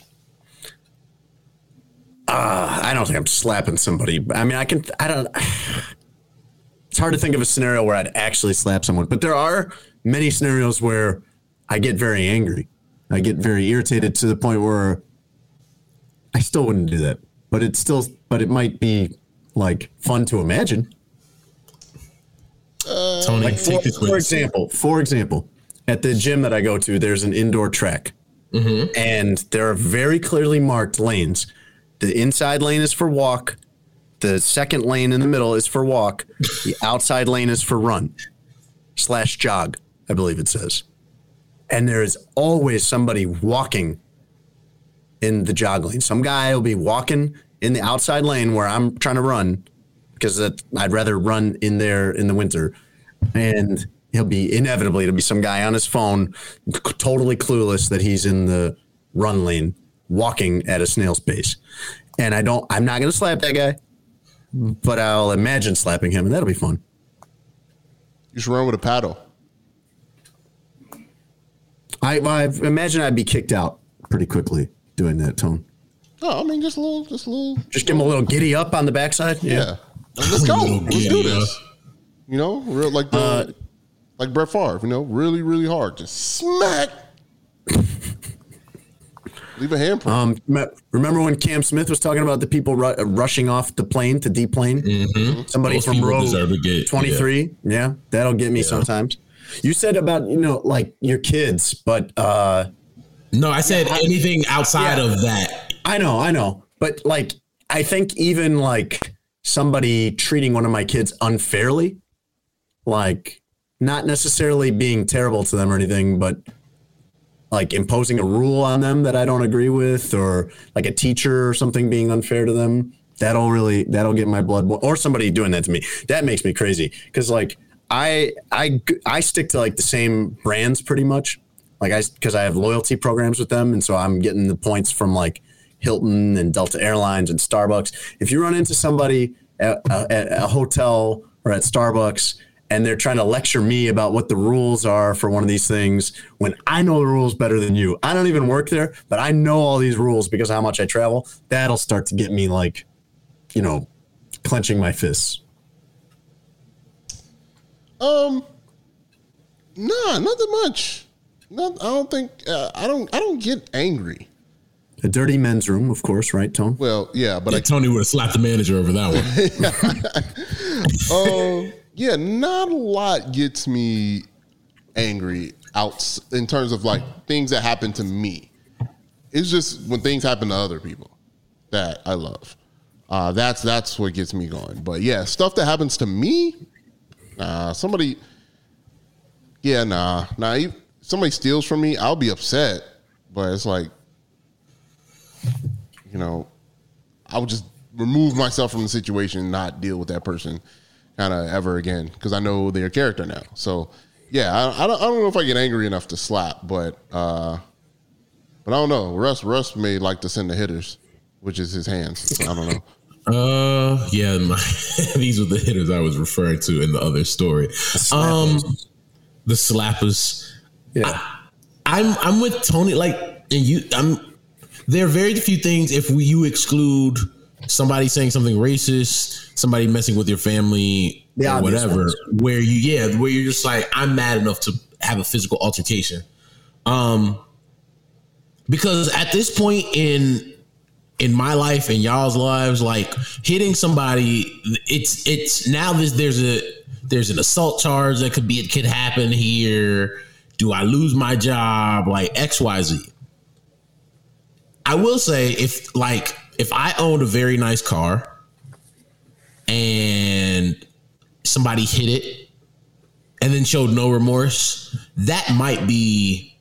I don't think I'm slapping somebody. I mean, I can. I don't. It's hard to think of a scenario where I'd actually slap someone, but there are many scenarios where I get very angry. I get very irritated to the point where I still wouldn't do that. But it's still. But it might be like fun to imagine. Uh, Tony, Like for, this for example, for example, at the gym that I go to, there's an indoor track, and there are very clearly marked lanes. The inside lane is for walk. The second lane in the middle is for walk. The *laughs* outside lane is for run slash jog, I believe it says. And there is always somebody walking in the jog lane. Some guy will be walking in the outside lane where I'm trying to run because I'd rather run in there in the winter. And he'll be inevitably, it'll be some guy on his phone, totally clueless that he's in the run lane walking at a snail's pace. And I don't, I'm not going to slap that guy, but I'll imagine slapping him, and that'll be fun. You should run with a paddle. I, I imagine I'd be kicked out pretty quickly doing that, Tone. No, I mean just a little, just a little. Just give him a little giddy up on the backside. Yeah, let's go. Let's do this. You know, real like the like Brett Favre. You know, really, really hard. Just smack. Leave a handprint. Um, remember when Cam Smith was talking about the people ru- uh, rushing off the plane to deplane? Mm-hmm. Somebody Those from people row deserve to get- 23. Yeah. that'll get me sometimes. You said about, you know, like your kids, but uh, No, I said anything outside Yeah. of that. I know, I know. But like, I think even like somebody treating one of my kids unfairly, like not necessarily being terrible to them or anything, but like imposing a rule on them that I don't agree with, or like a teacher or something being unfair to them. That'll really that'll get my blood bo- or somebody doing that to me. That makes me crazy because like I I I stick to like the same brands pretty much. Like I because I have loyalty programs with them, and so I'm getting the points from like Hilton and Delta Airlines and Starbucks. If you run into somebody at, at a hotel or at Starbucks and they're trying to lecture me about what the rules are for one of these things when I know the rules better than you. I don't even work there, but I know all these rules because how much I travel. That'll start to get me like, you know, clenching my fists. Um, nah, nothing much. Not, I don't think. Uh, I don't. I don't get angry. A dirty men's room, of course, right, Tone? Well, yeah, but Yeah, Tony would have slapped the manager over that one. Um, *laughs* yeah, not a lot gets me angry out in terms of like things that happen to me. It's just when things happen to other people that I love. Uh, that's that's what gets me going. But yeah, stuff that happens to me, uh, somebody, yeah, nah, nah. Somebody steals from me, I'll be upset. But it's like, you know, I would just remove myself from the situation and not deal with that person kind of ever again because I know their character now. So yeah, I, I, don't, I don't know if I get angry enough to slap, but uh, but I don't know. Russ Russ may like to send the hitters, which is his hands. So I don't know. *laughs* Uh, yeah, *laughs* my, these were the hitters I was referring to in the other story. Um, the slappers. Yeah. I, I'm I'm with Tony. Like, and you, I'm. There are very few things if we, you exclude somebody saying something racist, somebody messing with your family, The or whatever. Where you, yeah, where you're just like, I'm mad enough to have a physical altercation. Um, because at this point in in my life and y'all's lives, like hitting somebody, it's it's now this there's a there's an assault charge that could be it could happen here. Do I lose my job? Like X Y Z. I will say if like if I owned a very nice car and somebody hit it and then showed no remorse, that might be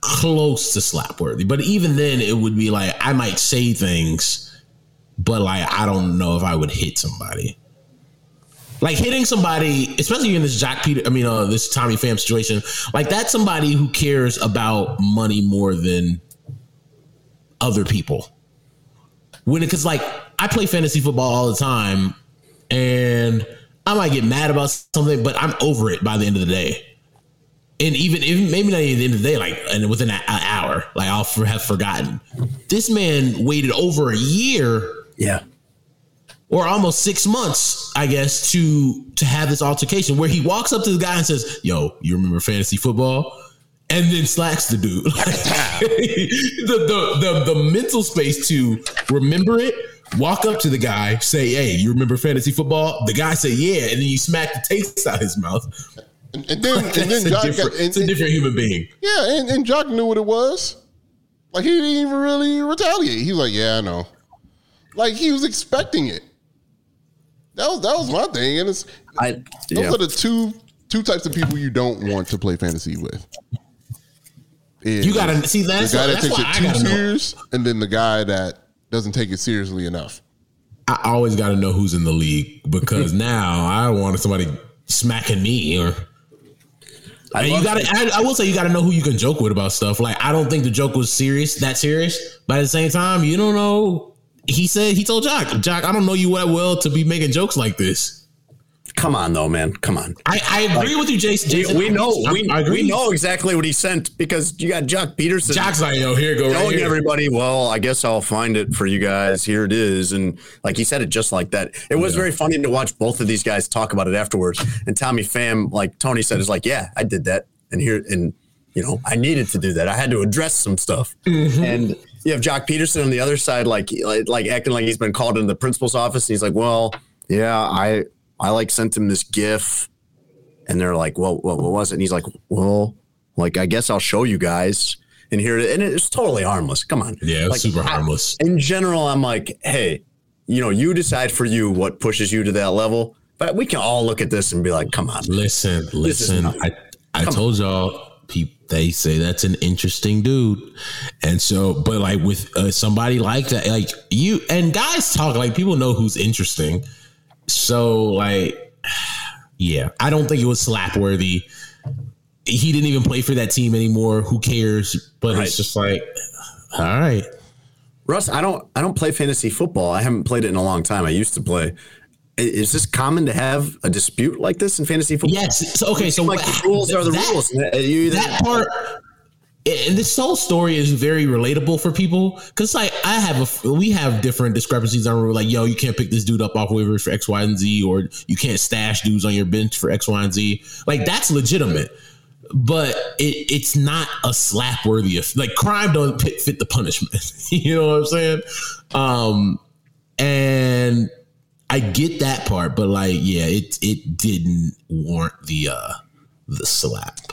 close to slap worthy. But even then, it would be like I might say things, but like I don't know if I would hit somebody. Like hitting somebody, especially in this Jack Peter, I mean, uh, this Tommy Pham situation, like that's somebody who cares about money more than other people. When it, cause like I play fantasy football all the time and I might get mad about something, but I'm over it by the end of the day and even even maybe not even the end of the day, like and within an hour, like I'll for, have forgotten. This man waited over a year Yeah. or almost six months, I guess, to to have this altercation where he walks up to the guy and says, "Yo, you remember fantasy football?" And then slacks the dude. *laughs* Like, the, the the the mental space to remember it, walk up to the guy, say, "Hey, you remember fantasy football?" The guy say, "Yeah," and then you smack the taste out of his mouth. And, and then and then a Joc got, and, it's a different human being. yeah, and, and Joc knew what it was. Like he didn't even really retaliate. He was like, "Yeah, I know." Like he was expecting it. That was that was my thing, and it's I those yeah. are the two two types of people you don't want to play fantasy with. Is You gotta see that's the guy that takes it too know. serious, and then the guy that doesn't take it seriously enough. I always got to know who's in the league because *laughs* now I want somebody smacking me or. I you got. I, I will say you got to know who you can joke with about stuff. Like I don't think the joke was serious, that serious. But at the same time, you don't know. He said he told Joc, Joc, I don't know you that well to be making jokes like this. Come on, though, man. Come on. I, I agree with you, Jason. We, Jason we know we, I agree. we know exactly what he sent because you got Joc Pederson. Joc's like, yo, here, go right telling here. everybody, well, I guess I'll find it for you guys. Here it is. And like he said it just like that. It was very funny to watch both of these guys talk about it afterwards. And Tommy Pham, like Tony said, is like, yeah, I did that. And here, and you know, I needed to do that. I had to address some stuff. Mm-hmm. And you have Joc Pederson on the other side, like, like, like acting like he's been called into the principal's office. And he's like, well, yeah, I, I like sent him this GIF. And they're like, well, what, what was it? And he's like, well, like, I guess I'll show you guys. And here, and it's totally harmless. Come on. Yeah, it's Like, super I- harmless. in general, I'm like, hey, you know, you decide for you what pushes you to that level. But we can all look at this and be like, come on. Listen, listen. I I told y'all. People, they say that's an interesting dude, and so, but like with uh, somebody like that, like you and guys talk like people know who's interesting. So like, yeah, I don't think it was slap worthy. He didn't even play for that team anymore. Who cares? But Right. it's just like, all right. Russ, I don't I don't play fantasy football. I haven't played it in a long time. I used to play. Is this common to have a dispute like this in fantasy football? Yes. So okay. So like the rules are the that- rules. You either- that part and this whole story is very relatable for people. Because like i have a we have different discrepancies. On we're like yo you can't pick this dude up off waivers for x y and z or you can't stash dudes on your bench for x y and z. Like that's legitimate. But it, it's not a slap worthy of like crime don't fit, fit the punishment. *laughs* You know what i'm saying? Um and i get that part but like yeah it it didn't warrant the uh the slap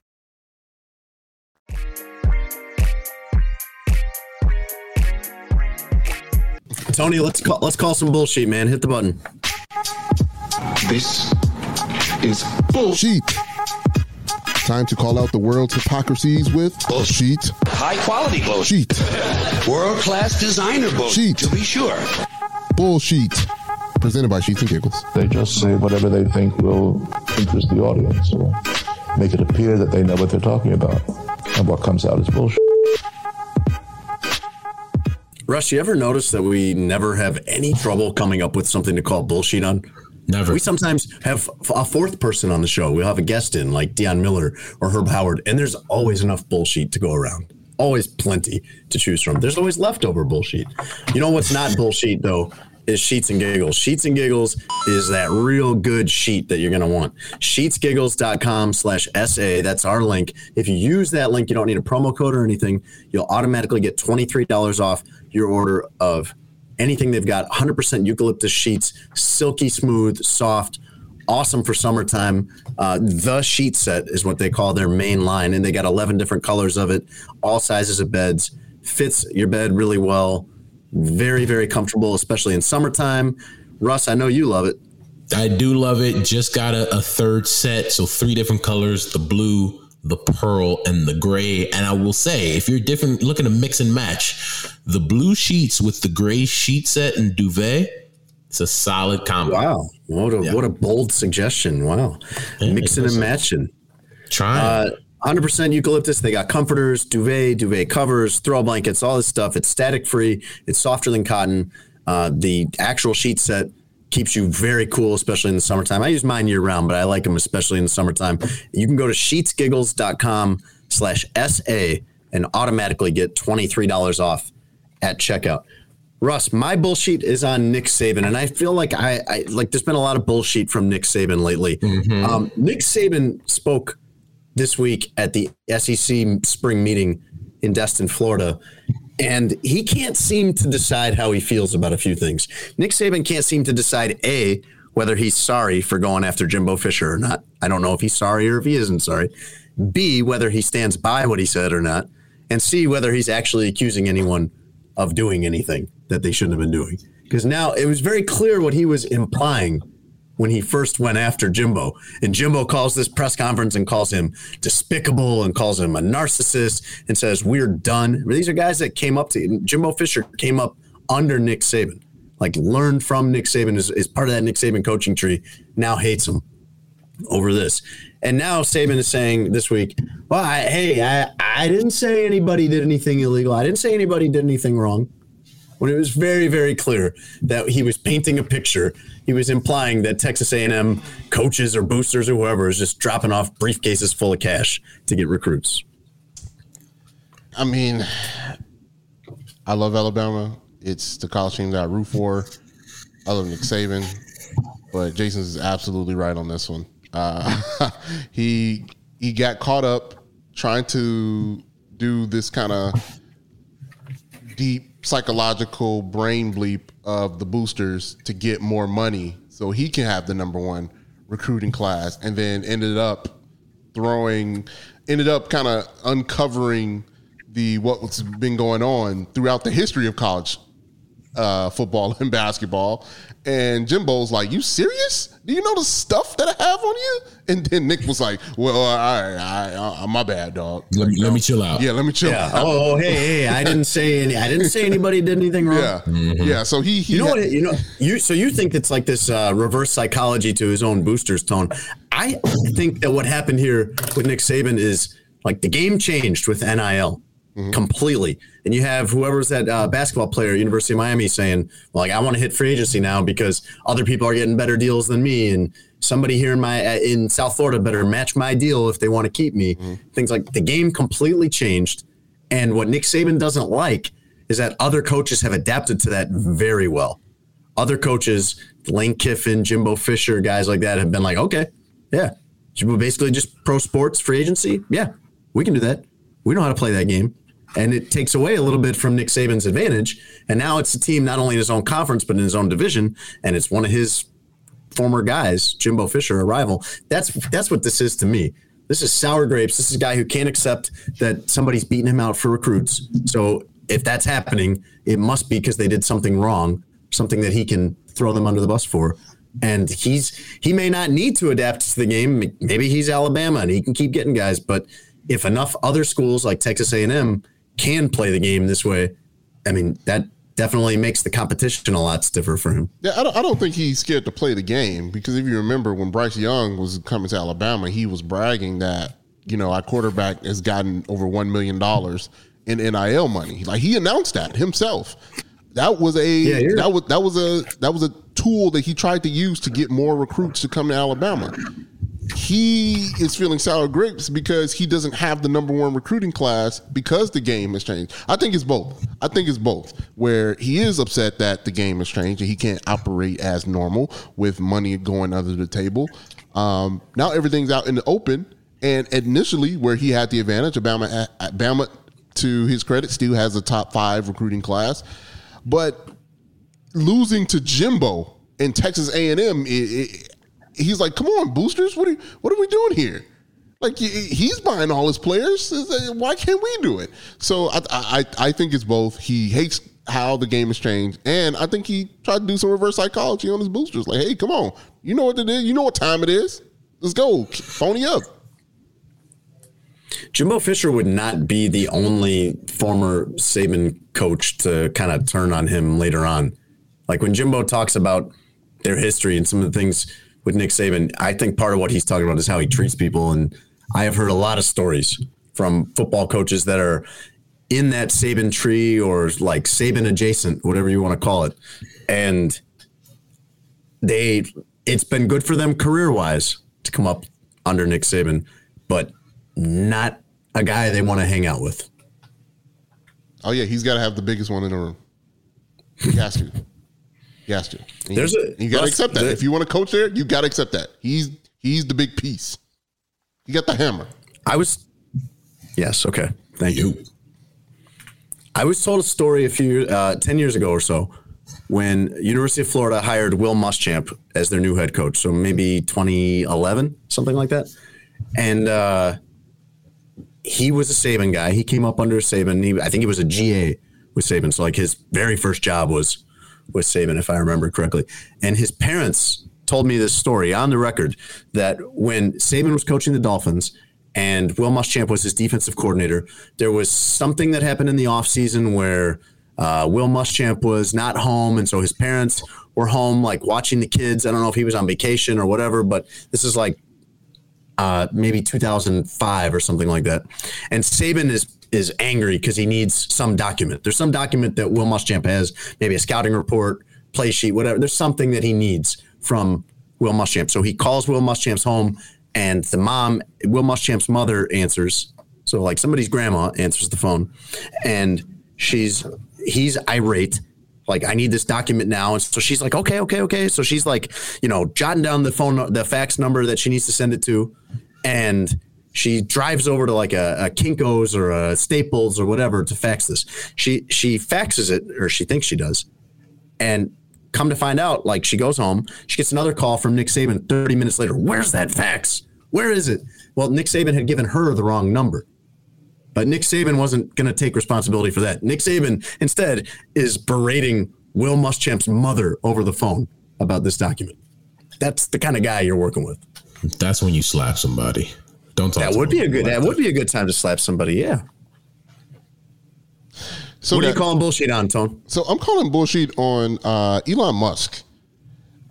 Tony, let's call let's call some bullshit, man. Hit the button. This is bullshit. Time to call out the world's hypocrisies with bullshit. High quality bullshit. World class designer bullshit. To be sure. Bullshit. Presented by Sheets and Giggles. They just say whatever they think will interest the audience or make it appear that they know what they're talking about. And what comes out is bullshit. Russ, you ever notice that we never have any trouble coming up with something to call bullshit on? Never. We sometimes have a fourth person on the show. We'll have a guest in like Dion Miller or Herb Howard, and there's always enough bullshit to go around. Always plenty to choose from. There's always leftover bullshit. You know what's not bullshit though is Sheets and Giggles. Sheets and Giggles is that real good sheet that you're going to want. Sheetsgiggles.com slash SA. That's our link. If you use that link, you don't need a promo code or anything. You'll automatically get $23 off your order of anything they've got 100% eucalyptus sheets, silky smooth, soft, awesome for summertime. Uh, the sheet set is what they call their main line, and they got 11 different colors of it, all sizes of beds, fits your bed really well. Very, very comfortable, especially in summertime. Russ, I know you love it. I do love it. Just got a, a third set, so three different colors: the blue, the pearl, and the gray. And I will say, if you're different, looking to mix and match the blue sheets with the gray sheet set and duvet, it's a solid combo. Wow, what a yeah. what a bold suggestion! Wow, yeah, mixing and matching. Try. Uh, 100% eucalyptus. They got comforters, duvet, duvet covers, throw blankets, all this stuff. It's static free. It's softer than cotton. Uh, the actual sheet set keeps you very cool, especially in the summertime. I use mine year round, but I like them especially in the summertime. You can go to sheetsgiggles.com slash SA and automatically get $23 off at checkout. Russ, my bullshit is on Nick Saban, and I feel like I, I like there's been a lot of bullshit from Nick Saban lately. Mm-hmm. Um, Nick Saban spoke this week at the SEC spring meeting in Destin, Florida, and he can't seem to decide how he feels about a few things. Nick Saban can't seem to decide a whether he's sorry for going after Jimbo Fisher or not. I don't know if he's sorry or if he isn't sorry. B whether he stands by what he said or not, and C whether he's actually accusing anyone of doing anything that they shouldn't have been doing. Because now it was very clear what he was implying when he first went after Jimbo. And Jimbo calls this press conference and calls him despicable and calls him a narcissist and says, We're done. These are guys that came up to Jimbo Fisher came up under Nick Saban, like learned from Nick Saban, is, is part of that Nick Saban coaching tree, now hates him over this. And now Saban is saying this week, well, I, hey, I, I didn't say anybody did anything illegal. I didn't say anybody did anything wrong when it was very, very clear that he was painting a picture. He was implying that Texas A&M coaches or boosters or whoever is just dropping off briefcases full of cash to get recruits. I mean, I love Alabama. It's the college team that I root for. I love Nick Saban, but Jason is absolutely right on this one. Uh, *laughs* he he got caught up trying to do this kind of deep psychological brain bleep of the boosters to get more money so he can have the number one recruiting class and then ended up throwing ended up kind of uncovering the what's been going on throughout the history of college uh, football *laughs* and basketball. And Jimbo's like, "You serious? Do you know the stuff that I have on you?" And then Nick was like, "Well, all right, I, I, my bad, dog. Let me, let me chill out. Yeah, let me chill yeah. out. Oh, hey, hey, I didn't say any. I didn't say anybody did anything wrong. Yeah, mm-hmm. yeah. So he, he you know had, what? You know, you. So you think it's like this uh, reverse psychology to his own boosters tone? I think that what happened here with Nick Saban is like the game changed with NIL mm-hmm. completely. And you have whoever's that uh, basketball player, University of Miami, saying, well, like, I want to hit free agency now because other people are getting better deals than me. And somebody here in my uh, in South Florida better match my deal if they want to keep me. Mm-hmm. Things like the game completely changed. And what Nick Saban doesn't like is that other coaches have adapted to that very well. Other coaches, Lane Kiffin, Jimbo Fisher, guys like that, have been like, okay, yeah, basically just pro sports free agency. Yeah, we can do that. We know how to play that game and it takes away a little bit from Nick Saban's advantage. And now it's a team not only in his own conference but in his own division, and it's one of his former guys, Jimbo Fisher, a rival. That's that's what this is to me. This is sour grapes. This is a guy who can't accept that somebody's beating him out for recruits. So if that's happening, it must be because they did something wrong, something that he can throw them under the bus for. And he's he may not need to adapt to the game. Maybe he's Alabama and he can keep getting guys. But if enough other schools like Texas A&M can play the game this way, I mean that definitely makes the competition a lot stiffer for him. Yeah, I don't, I don't think he's scared to play the game because if you remember when Bryce Young was coming to Alabama, he was bragging that you know our quarterback has gotten over one million dollars in NIL money. Like he announced that himself. That was a Yeah, that was that was a that was a tool that he tried to use to get more recruits to come to Alabama. He is feeling sour grapes because he doesn't have the number one recruiting class because the game has changed. I think it's both. I think it's both. Where he is upset that the game has changed and he can't operate as normal with money going under the table. Um, now everything's out in the open, and initially where he had the advantage, Alabama, Alabama to his credit, still has a top five recruiting class, but losing to Jimbo in Texas A and M, he's like, "Come on, boosters, what are what are we doing here?" Like he's buying all his players. Why can't we do it? So I, I I think it's both. He hates how the game has changed, and I think he tried to do some reverse psychology on his boosters. Like, hey, come on, you know what it is. You know what time it is. Let's go, phony up. Jimbo Fisher would not be the only former Saban coach to kind of turn on him later on. Like when Jimbo talks about their history and some of the things with Nick Saban, I think part of what he's talking about is how he treats people. And I have heard a lot of stories from football coaches that are in that Saban tree or like Saban adjacent, whatever you want to call it. And they, it's been good for them career wise to come up under Nick Saban, but not a guy they want to hang out with. Oh yeah, he's got to have the biggest one in the room. He has to. He has to. And There's you, a- you got to accept that. the- if you want to coach there, you got to accept that. He's he's the big piece. He got the hammer. I was, yes, okay, thank you. I was told a story a few, uh, 10 years ago or so when University of Florida hired Will Muschamp as their new head coach. So maybe 2011, something like that. And uh, he was a Saban guy. He came up under Saban. He, I think he was a GA with Saban. So like his very first job was with Saban, if I remember correctly. And his parents told me this story on the record that when Saban was coaching the Dolphins and Will Muschamp was his defensive coordinator, there was something that happened in the offseason where uh, Will Muschamp was not home. And so his parents were home, like watching the kids. I don't know if he was on vacation or whatever, but this is like uh, maybe 2005 or something like that. And Saban is is angry because he needs some document. There's some document that Will Muschamp has, maybe a scouting report, play sheet, whatever. There's something that he needs from Will Muschamp. So he calls Will Muschamp's home, and the mom, Will Muschamp's mother, answers. So like somebody's grandma answers the phone, and she's he's irate like I need this document now. And so she's like, okay, okay, okay. So she's like, you know, jotting down the phone, the fax number that she needs to send it to, and she drives over to like a, a Kinkos or a Staples or whatever to fax this. She she faxes it, or she thinks she does, and come to find out, like she goes home, she gets another call from Nick Saban 30 minutes later. Where's that fax? Where is it? Well, Nick Saban had given her the wrong number. But Nick Saban wasn't going to take responsibility for that. Nick Saban instead is berating Will Muschamp's mother over the phone about this document. That's the kind of guy you're working with. That's when you slap somebody. Don't talk. That to would be a good. like That would be a good time to slap somebody. Yeah. So what are you calling bullshit on, Tone? So I'm calling bullshit on uh, Elon Musk,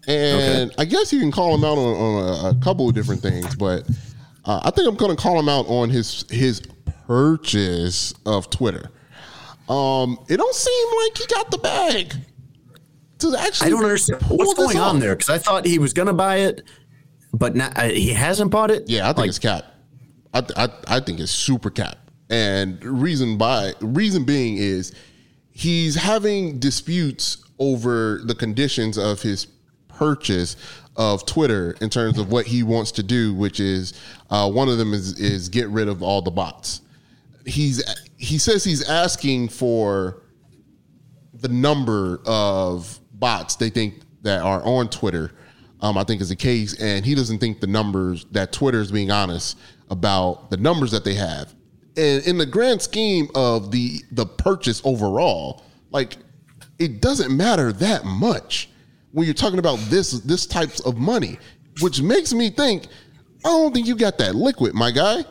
and I guess you can call him out on, on a, a couple of different things, but uh, I think I'm going to call him out on his his purchase of Twitter. Um, it don't seem like he got the bag to actually. I don't understand what's going on off. there because I thought he was going to buy it, but not, uh, he hasn't bought it. Yeah, I think it's cap. I, I I think it's super cap. And reason by reason being is he's having disputes over the conditions of his purchase of Twitter in terms of what he wants to do, which is uh, one of them is is get rid of all the bots. He's he says he's asking for the number of bots they think that are on Twitter. Um, I think is the case, and he doesn't think the numbers that Twitter is being honest about the numbers that they have and in the grand scheme of the the purchase overall, like it doesn't matter that much when you're talking about this this types of money, which makes me think I don't think you got that liquid, my guy.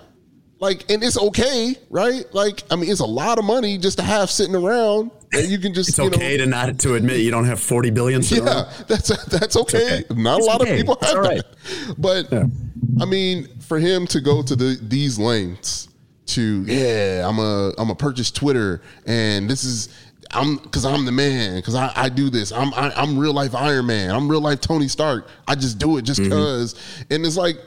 Like, and it's okay, right? Like, I mean, it's a lot of money just to have sitting around, and you can just It's okay know, to not to admit you don't have forty billion. yeah, around. that's that's okay. Not It's a lot okay. of people have right. that. But I mean, for him to go to the these lengths to yeah, I'm a I'm a purchase Twitter, and this is I'm because I'm the man because I, I do this. I'm I, I'm real life Iron Man. I'm real life Tony Stark. I just do it just Mm-hmm. because, and it's like.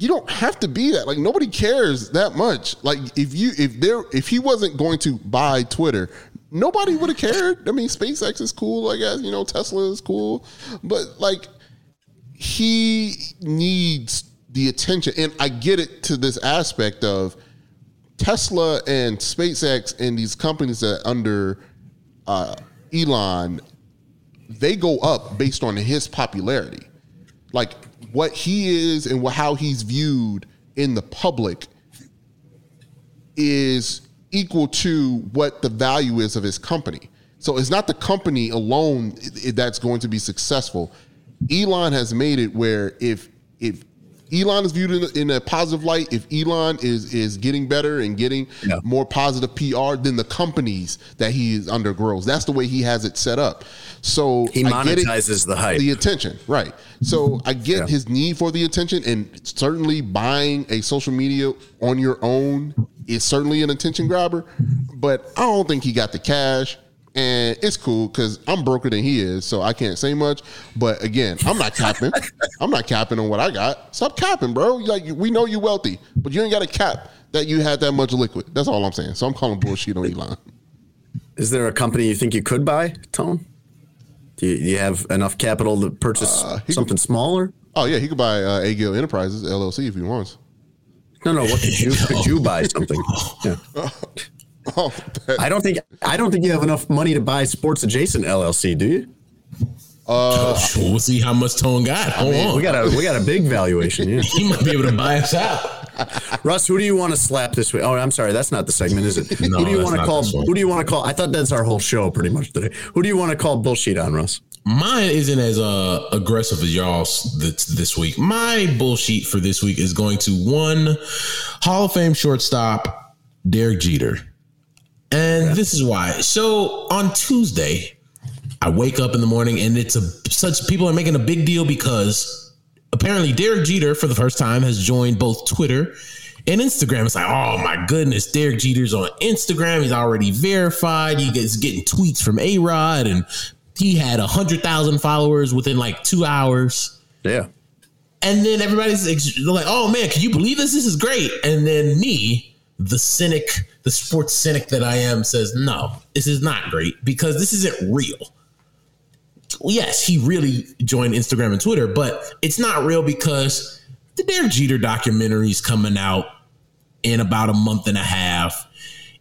You don't have to be that. Like nobody cares that much. Like if you if there if he wasn't going to buy Twitter, nobody would have cared. I mean, SpaceX is cool, I guess. You know, Tesla is cool, but like he needs the attention, and I get it to this aspect of Tesla and SpaceX and these companies that under uh, Elon, they go up based on his popularity, like what he is and how he's viewed in the public is equal to what the value is of his company. So it's not the company alone that's going to be successful. Elon has made it where if if Elon is viewed in, in a positive light, if Elon is is getting better and getting more positive PR, than the companies that he is under grows. That's the way he has it set up. So He I get it- monetizes the hype. the attention, right? So I get his need for the attention, and certainly buying a social media on your own is certainly an attention grabber. But I don't think he got the cash, and it's cool because I'm broker than he is, so I can't say much. But again, I'm not capping. *laughs* I'm not capping on what I got. Stop capping, bro. Like we know you wealthy, but you ain't got a cap that you had that much liquid. That's all I'm saying. So I'm calling bullshit on Elon. Is there a company you think you could buy, Tone? Do you, do you have enough capital to purchase something smaller? Oh yeah, he could buy uh, A Enterprises LLC if he wants. No, no. What could you could you buy *laughs* something? Yeah. *laughs* Oh, I don't think I don't think you have enough money to buy Sports Adjacent LLC, do you? Uh, *laughs* we'll see how much Tone got. Hold on. We got a we got a big valuation. Yeah. *laughs* he might be able to buy us out. Russ, who do you want to slap this week? Oh, I'm sorry, that's not the segment, is it? *laughs* No, who do you want to call? Who do you want to call? I thought that's our whole show pretty much today. Who do you want to call bullshit on, Russ? Mine isn't as uh, aggressive as y'all's this, this week. My bullshit for this week is going to one Hall of Fame shortstop, Derek Jeter. And this is why. So on Tuesday, I wake up in the morning and it's a such people are making a big deal because apparently Derek Jeter for the first time has joined both Twitter and Instagram. It's like, oh my goodness, Derek Jeter's on Instagram. He's already verified. He gets getting tweets from A Rod, and he had a hundred thousand followers within like two hours. Yeah. And then everybody's like, oh man, can you believe this? This is great. And then me, the cynic, the sports cynic that I am, says, no, this is not great because this isn't real. Yes, he really joined Instagram and Twitter, but it's not real because the Derek Jeter documentary is coming out in about a month and a half.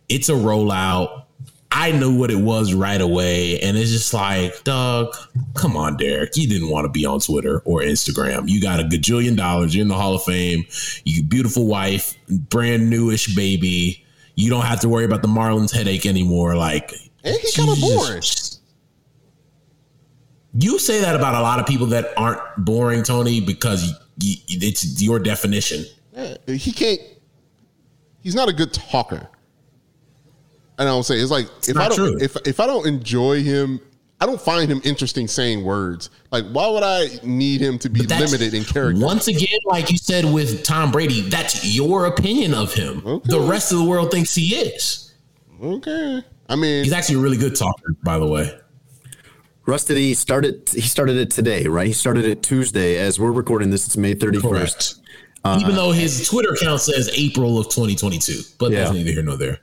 It's a rollout. I knew what it was right away. And it's just like, Doug, come on, Derek. You didn't want to be on Twitter or Instagram. You got a gajillion dollars. You're in the Hall of Fame. You beautiful wife, brand newish baby. You don't have to worry about the Marlins headache anymore. Like, and he's kind of boring. You say that about a lot of people that aren't boring, Tony, because it's your definition. Yeah, he can't. He's not a good talker. And I'll say it's like if I don't true. if if I don't enjoy him, I don't find him interesting saying words. Like why would I need him to be limited in character? Once again, like you said with Tom Brady, that's your opinion of him. The rest of the world thinks he is. Okay. I mean, he's actually a really good talker, by the way. Russ, did he start it? He started it today, right? He started it Tuesday. As we're recording this, it's May 31st. Uh, Even though his Twitter account says April of 2022, but that's Yeah. neither here nor there.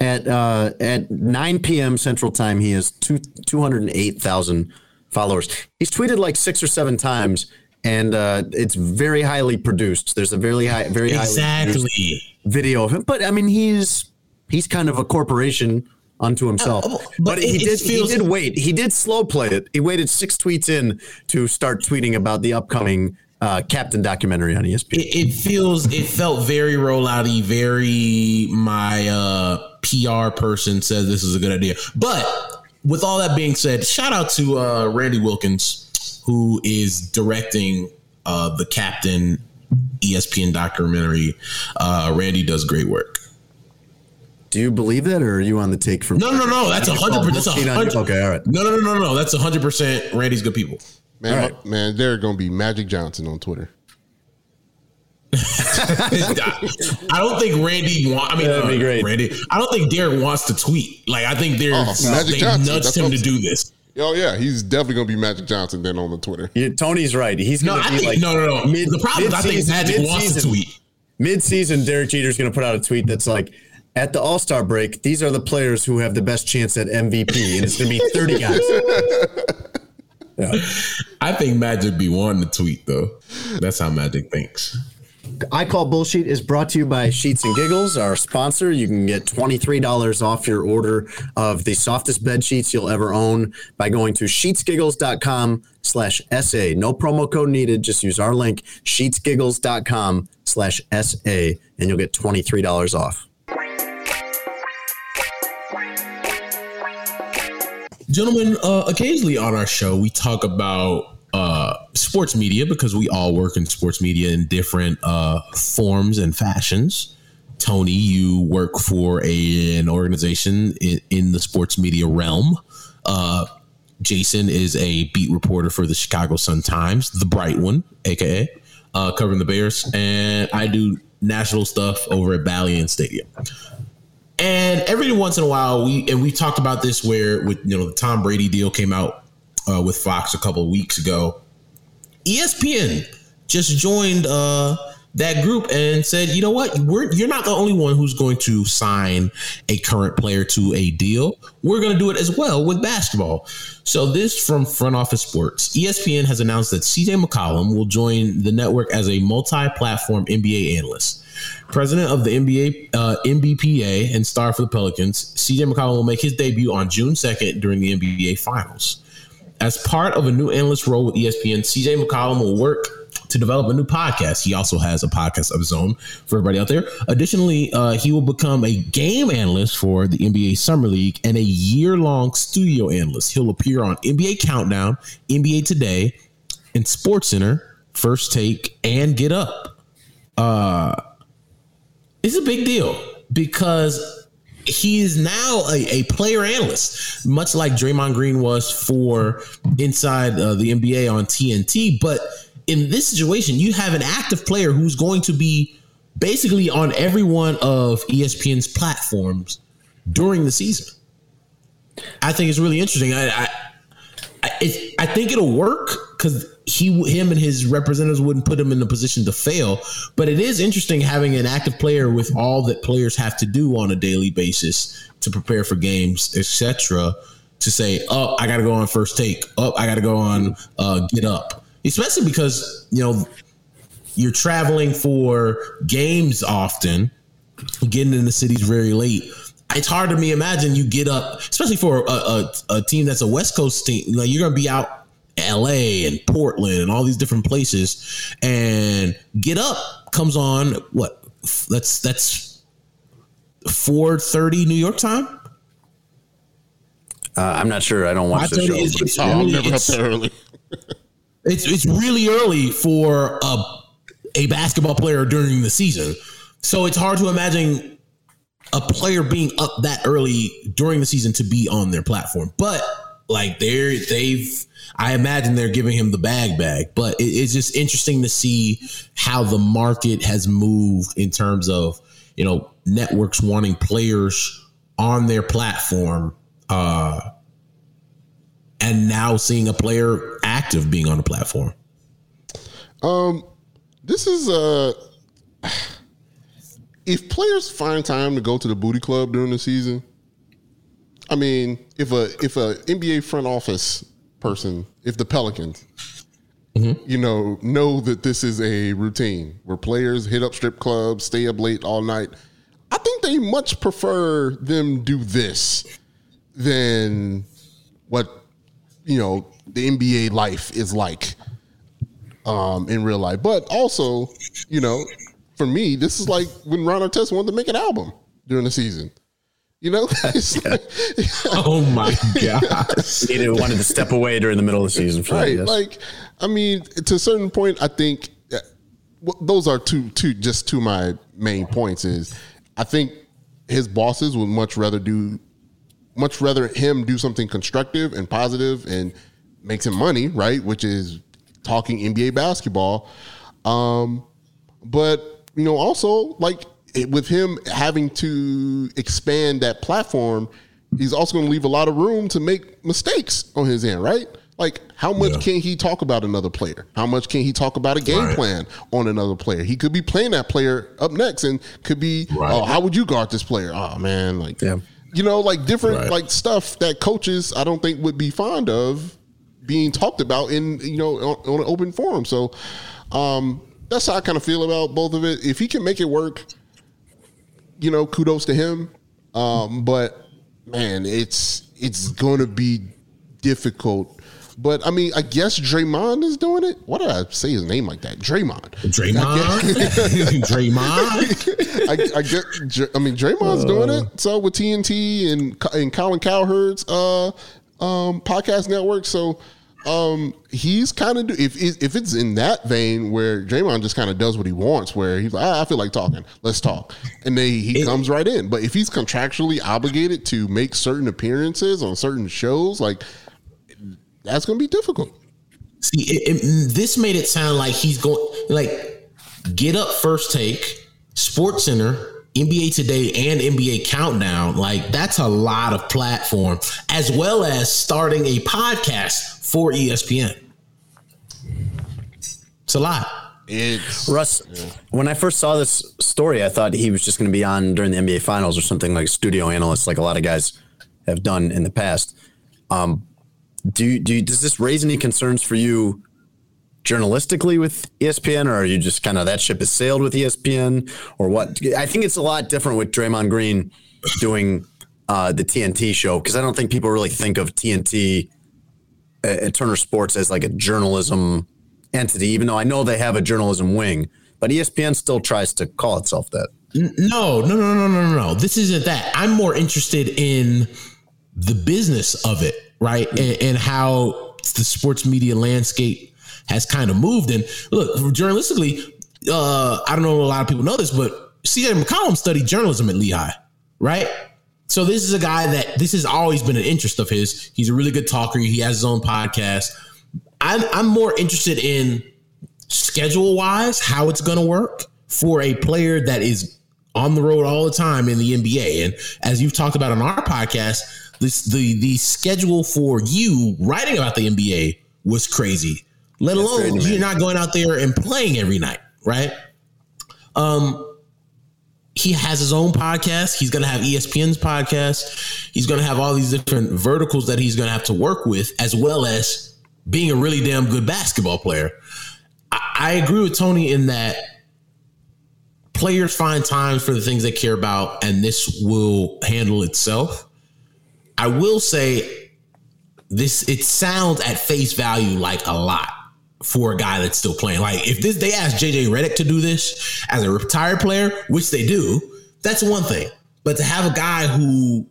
At uh, at 9 p.m. Central Time, he has two, 208,000 followers. He's tweeted like six or seven times, and uh, it's very highly produced. There's a very high, very Exactly. video of him. But I mean, he's he's kind of a corporation unto himself. Uh, but but it- it did feels- he did wait. He did slow play it. He waited six tweets in to start tweeting about the upcoming uh, Captain documentary on ESPN. It, it feels it felt very rollouty, very my uh, PR person says this is a good idea. But with all that being said, shout out to uh, Randy Wilkins, who is directing uh, the Captain ESPN documentary. Uh, Randy does great work. Do you believe that, or are you on the take from? No, no, no. That's a hundred percent. That's a hundred. Okay, all right. No, no, no, no, no. That's a hundred percent. Randy's good people. Man, All right. man, they're gonna be Magic Johnson on Twitter. *laughs* I don't think Randy. Want, I mean, That'd be uh, great. Randy. I don't think Derek wants to tweet. Like I think they're Oh, Magic they Johnson, nudged that's him to do this. Oh yeah, he's definitely gonna be Magic Johnson then on the Twitter. Yeah, Tony's right. He's No, going to I be think like no, no, no. the problem is I think mid-season- Magic wants to tweet. Mid-season, Derek Jeter's going to put out a tweet that's like, "At the All Star break, these are the players who have the best chance at MVP, and it's going to be 30 guys." *laughs* Yeah. I think Magic be wanting to tweet though. That's how Magic thinks. I Call Bullshit is brought to you by Sheets and Giggles, our sponsor. You can get $23 off your order of the softest bed sheets you'll ever own by going to sheetsgiggles.com slash SA. No promo code needed. Just use our link, sheetsgiggles.com slash SA, and you'll get $23 off. Gentlemen, uh, occasionally on our show, we talk about uh, sports media because we all work in sports media in different uh, forms and fashions. Tony, you work for a, an organization in, in the sports media realm. Uh, Jason is a beat reporter for the Chicago Sun Times, the bright one, aka uh, covering the Bears, and I do national stuff over at Ballion Stadium. And every once in a while, we and we talked about this where with you know the Tom Brady deal came out uh, with Fox a couple weeks ago. ESPN just joined uh, that group and said, you know what, we're you're not the only one who's going to sign a current player to a deal. We're going to do it as well with basketball. So this from Front Office Sports. ESPN has announced that CJ McCollum will join the network as a multi-platform NBA analyst. President of the NBA, uh, NBPA, and star for the Pelicans, CJ McCollum will make his debut on June 2nd during the NBA Finals. As part of a new analyst role with ESPN, CJ McCollum will work to develop a new podcast. He also has a podcast of his own for everybody out there. Additionally, uh, he will become a game analyst for the NBA Summer League and a year long studio analyst. He'll appear on NBA Countdown, NBA Today, and SportsCenter, First Take, and Get Up. Uh, it's a big deal because he is now a, a player analyst, much like Draymond Green was for inside uh, the NBA on TNT. But in this situation, you have an active player who's going to be basically on every one of ESPN's platforms during the season. I think it's really interesting. I I, I, it, I think it'll work because he, him, and his representatives wouldn't put him in the position to fail. But it is interesting having an active player with all that players have to do on a daily basis to prepare for games, etc. To say, "Oh, I got to go on first take. Oh, I got to go on uh, get up." Especially because you know you're traveling for games often, getting in the cities very late. It's hard to me imagine you get up, especially for a, a, a team that's a West Coast team. Like you're gonna be out LA and Portland and all these different places, and get up comes on what? That's that's four thirty New York time. Uh, I'm not sure. I don't watch the 5:30 show. is- but- it's really- it's- early. *laughs* It's it's really early for a a basketball player during the season, so it's hard to imagine a player being up that early during the season to be on their platform. But like they're they've, I imagine they're giving him the bag bag. But it, it's just interesting to see how the market has moved in terms of you know networks wanting players on their platform. Uh, and now seeing a player active being on the platform. Um, this is uh, *sighs* if players find time to go to the booty club during the season. I mean, if a if a NBA front office person, if the Pelicans, you know, know that this is a routine where players hit up strip clubs, stay up late all night, I think they much prefer them do this than what you know the NBA life is like um, in real life. But also, you know, for me, this is like when Ron Artest wanted to make an album during the season. You know, *laughs* like, *laughs* oh my god, he wanted to step away during the middle of the season. For right? that, yes. Like, I mean, to a certain point, I think well, those are two, two, just two my main points. Is I think his bosses would much rather do, much rather him do something constructive and positive and makes him money, right? Which is talking NBA basketball. Um, but you know, also like with him having to expand that platform, he's also going to leave a lot of room to make mistakes on his end, right? Like, how much yeah. can he talk about another player? How much can he talk about a game right. plan on another player? He could be playing that player up next and could be, right. oh, how would you guard this player? Oh, man. Like, yeah. you know, like different, right. like stuff that coaches, I don't think would be fond of being talked about in, you know, on, on an open forum. So, um, that's how I kind of feel about both of it. If he can make it work, you know, kudos to him. Um, but man, it's it's going to be difficult but I mean, I guess Draymond is doing it. Why did I say his name like that? Draymond. Draymond. *laughs* Draymond. *laughs* I, I get. I mean, Draymond's uh, doing it. So with TNT and and Colin Cowherd's uh, um, podcast network. So um, he's kind of if if it's in that vein where Draymond just kind of does what he wants, where he's like, ah, I feel like talking, let's talk, and then he it, comes right in. But if he's contractually obligated to make certain appearances on certain shows, like that's going to be difficult. See, it, it, this made it sound like he's going like get up first take, Sports Center, NBA Today, and NBA Countdown. Like that's a lot of platform, as well as starting a podcast for ESPN. It's a lot. It's Russ. Yeah. When I first saw this story, I thought he was just going to be on during the NBA Finals or something like studio analyst, like a lot of guys have done in the past. Um, do do does this raise any concerns for you journalistically with ESPN, or are you just kind of that ship has sailed with ESPN, or what? I think it's a lot different with Draymond Green doing uh, the TNT show because I don't think people really think of TNT uh, at Turner Sports as like a journalism entity, even though I know they have a journalism wing, but ESPN still tries to call itself that. No, no, no, no, no, no. This isn't that. I'm more interested in the business of it right? And, and how the sports media landscape has kind of moved. And look, journalistically, uh, I don't know a lot of people know this, but CJ McCollum studied journalism at Lehigh, right? So this is a guy that this has always been an interest of his. He's a really good talker. He has his own podcast. I'm I'm more interested in schedule wise how it's going to work for a player that is on the road all the time in the NBA. And as you've talked about on our podcast, this the the schedule for you writing about the NBA was crazy. Let alone you're not going out there and playing every night, right? Um, he has his own podcast. He's going to have ESPN's podcast. He's going to have all these different verticals that he's going to have to work with, as well as being a really damn good basketball player. I, I agree with Tony in that players find times for the things they care about, and this will handle itself. I will say this it sounds at face value like a lot for a guy that's still playing. Like if this they ask JJ Redick to do this as a retired player, which they do, that's one thing. But to have a guy who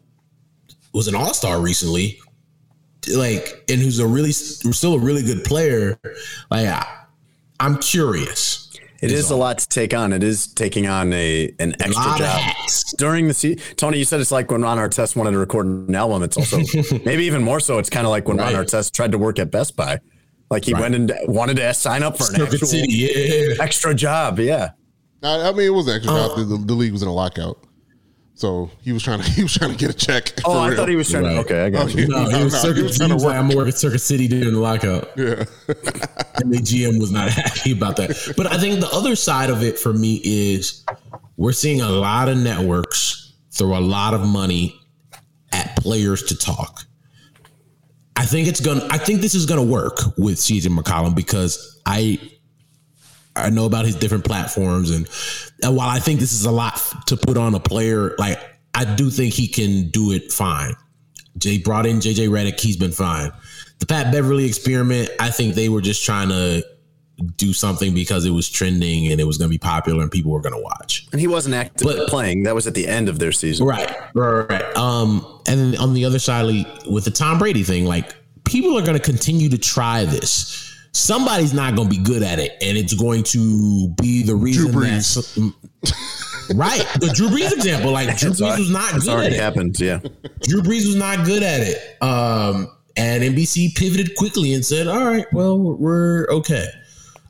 was an all-star recently, like and who's a really still a really good player, like I, I'm curious. It is a lot to take on. It is taking on a an extra job during the season. Tony, you said it's like when Ron Artest wanted to record an album. It's also *laughs* maybe even more so. It's kind of like when right. Ron Artest tried to work at Best Buy. Like he right. went and wanted to sign up for an actual City, yeah. extra job. Yeah. I, I mean, it was an extra uh, job. The, the, league was in a lockout. So he was trying to *laughs* he was trying to get a check. Oh, I real. thought he was trying right. to. Okay, I got you. *laughs* No, he was, no, circuit, he was trying to work. I'm working Circuit City during the lockout. *laughs* Yeah, and the GM was not happy about that. But I think the other side of it for me is we're seeing a lot of networks throw a lot of money at players to talk. I think it's gonna. I think this is gonna work with CJ McCollum because I I know about his different platforms, and, and while I think this is a lot to put on a player, like I do think he can do it fine. Jay brought in JJ Redick, he's been fine. The Pat Beverley experiment, I think they were just trying to do something because it was trending and it was going to be popular and people were going to watch. And he wasn't actively but, playing. That was at the end of their season. Right. Right. right. Um, and then on the other side, with the Tom Brady thing, like people are going to continue to try this. Somebody's not going to be good at it, and it's going to be the reason that. right, the Drew Brees example, like *laughs* Drew Brees was not good already at it. happened, yeah. Drew Brees was not good at it. Um, and NBC pivoted quickly and said, "All right, well, we're okay."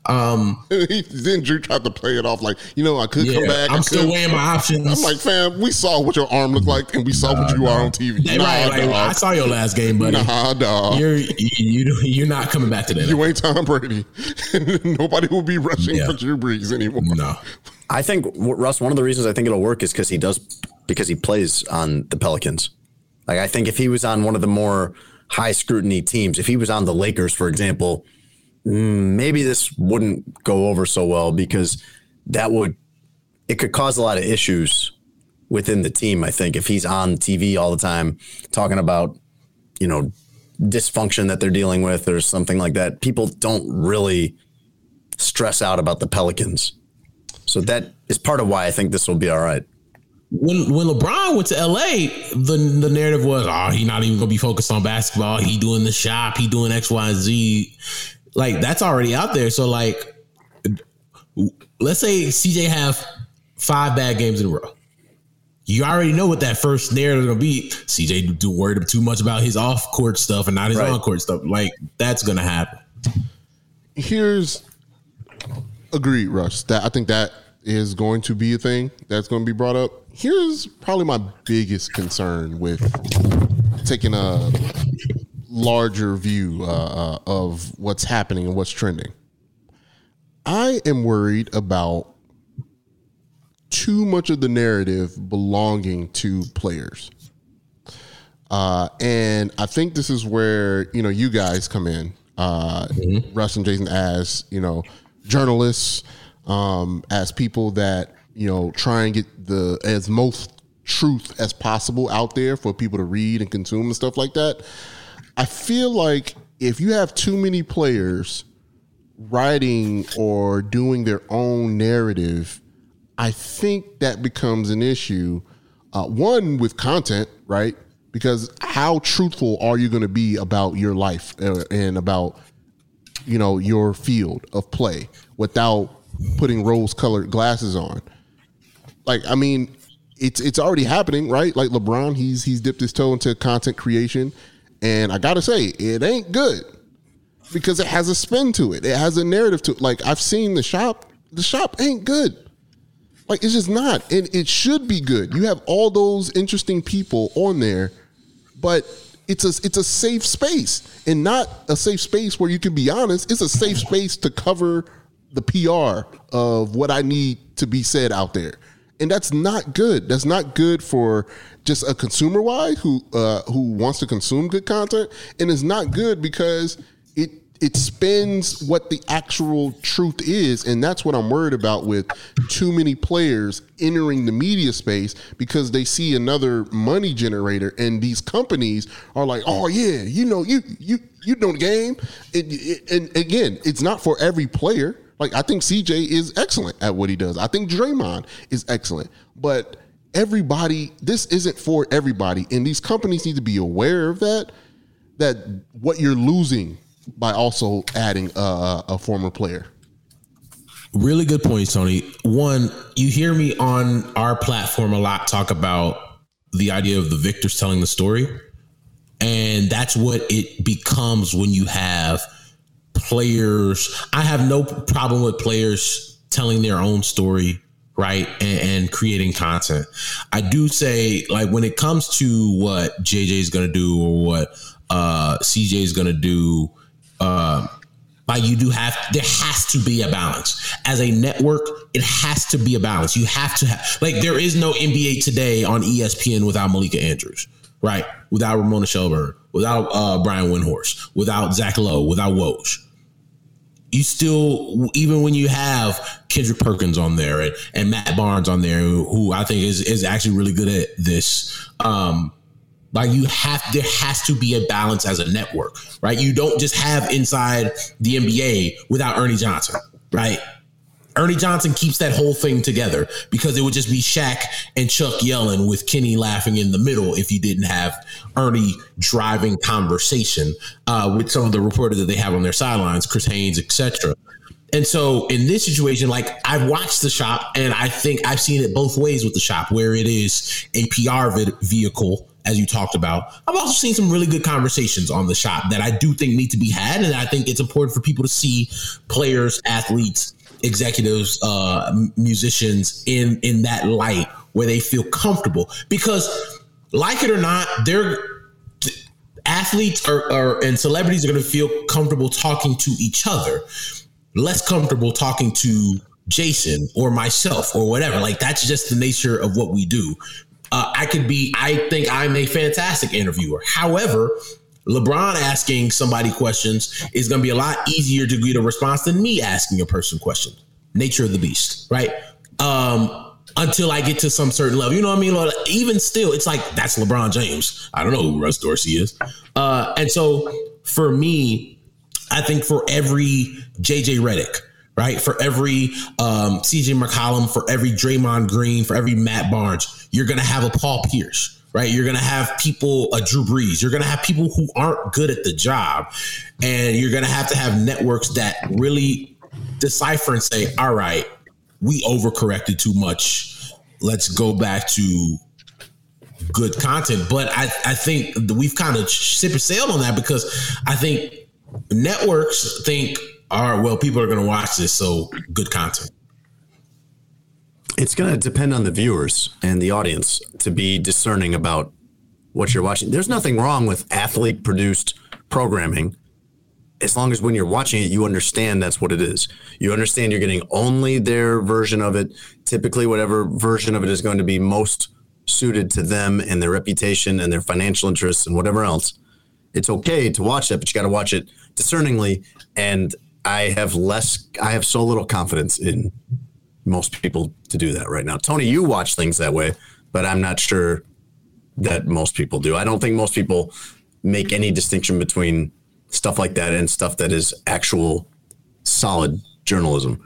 Um, *laughs* then Drew tried to play it off like, you know, I could yeah, come back. I'm still weighing my options. I'm like, fam, we saw what your arm looked like, and we saw nah, what you nah. are on TV. Nah, right, like, I saw your last game, buddy. Nah, dog. You're you, you're not coming back to that. You ain't Tom Brady. *laughs* Nobody will be rushing yeah. for Drew Brees anymore. No. I think Russ. One of the reasons I think it'll work is because he does because he plays on the Pelicans. Like I think if he was on one of the more high scrutiny teams. If he was on the Lakers, for example, Mm, maybe this wouldn't go over so well because that would it could cause a lot of issues within the team. I think if he's on TV all the time talking about you know dysfunction that they're dealing with or something like that, people don't really stress out about the Pelicans. So that is part of why I think this will be all right when when LeBron went to LA, the the narrative was, oh, he's not even gonna be focused on basketball. He doing the shop. He doing X, Y, Z. Like that's already out there. So like, let's say CJ have five bad games in a row. You already know what that first narrative is gonna be. CJ do worried too much about his off court stuff and not his right. on court stuff. Like that's gonna happen. Here's agreed, Rush. That I think that is going to be a thing that's going to be brought up here's probably my biggest concern with taking a larger view uh, uh, of what's happening and what's trending. I am worried about too much of the narrative belonging to players. Uh, and I think this is where, you know, you guys come in, uh, mm-hmm. Russ and Jason, as, you know, journalists, um, as people that you know, try and get the as most truth as possible out there for people to read and consume and stuff like that. I feel like if you have too many players writing or doing their own narrative, I think that becomes an issue. Uh, one with content, right? Because how truthful are you going to be about your life uh, and about you know your field of play without putting rose-colored glasses on? like I mean, it's it's already happening, right? Like LeBron, he's he's dipped his toe into content creation, and I gotta say, it ain't good because it has a spin to it. It has a narrative to it. Like I've seen the shop, the shop ain't good. Like it's just not, and it should be good. You have all those interesting people on there, but it's a it's a safe space and not a safe space where you can be honest. It's a safe space to cover the PR of what I need to be said out there and that's not good. That's not good for just a consumer wise who uh, who wants to consume good content, and it's not good because it it spins what the actual truth is, and that's what I'm worried about with too many players entering the media space because they see another money generator, and these companies are like, "Oh yeah, you know, you you you know the game," and again, it's not for every player like I think CJ is excellent at what he does. I think Draymond is excellent. But everybody, this isn't for everybody. And these companies need to be aware of that, that what you're losing by also adding a, a former player. Really good points, Tony. One, you hear me on our platform a lot talk about the idea of the victors telling the story. And that's what it becomes when you have players. I have no problem with players telling their own story, right, and, and creating content. I do say, like, when it comes to what JJ is going to do or what uh, CJ is going to do, uh, like you do have there has to be a balance as a network it has to be a balance you have to have like there is no nba today on espn without malika andrews right without ramona shelburne without uh, brian windhorst without zach lowe without woj you still even when you have Kendrick Perkins on there and, and Matt Barnes on there, who, I think is is actually really good at this. Um, Like you have, there has to be a balance as a network, right? You don't just have inside the NBA without Ernie Johnson, right? Ernie Johnson keeps that whole thing together because it would just be Shaq and Chuck yelling with Kenny laughing in the middle if you didn't have Ernie driving conversation uh, with some of the reporters that they have on their sidelines, Chris Haynes, etc. And so in this situation, like I've watched the shop and I think I've seen it both ways with the shop, where it is a PR vehicle, as you talked about. I've also seen some really good conversations on the shop that I do think need to be had. And I think it's important for people to see players, athletes, executives, uh, musicians in in that light where they feel comfortable. Because, like it or not, they're athletes are, are and celebrities are going to feel comfortable talking to each other, less comfortable talking to Jason or myself or whatever. Like that's just the nature of what we do. Uh, I could be. I think I'm a fantastic interviewer. However, LeBron asking somebody questions is going to be a lot easier to get a response than me asking a person question. Nature of the beast, right? Um, until I get to some certain level, you know what I mean? Like, even still, it's like that's LeBron James. I don't know who Russ Dorsey is, uh, and so for me, I think for every JJ Redick, right? For every um, CJ McCollum, for every Draymond Green, for every Matt Barnes, you're going to have a Paul Pierce right? You're going to have people, a Drew Brees. You're going to have people who aren't good at the job. And you're going to have to have networks that really decipher and say, all right, we overcorrected too much. Let's go back to good content. But I, I think we've kind of and sailed on that because I think networks think, all right, well, people are going to watch this, so good content. It's going to depend on the viewers and the audience to be discerning about what you're watching. There's nothing wrong with athlete produced programming as long as when you're watching it, you understand that's what it is. You understand you're getting only their version of it, typically, whatever version of it is going to be most suited to them and their reputation and their financial interests and whatever else. It's okay to watch that, but you got to watch it discerningly. And I have less, I have so little confidence in most people to do that right now. Tony, you watch things that way, but I'm not sure that most people do. I don't think most people make any distinction between stuff like that and stuff that is actual solid journalism.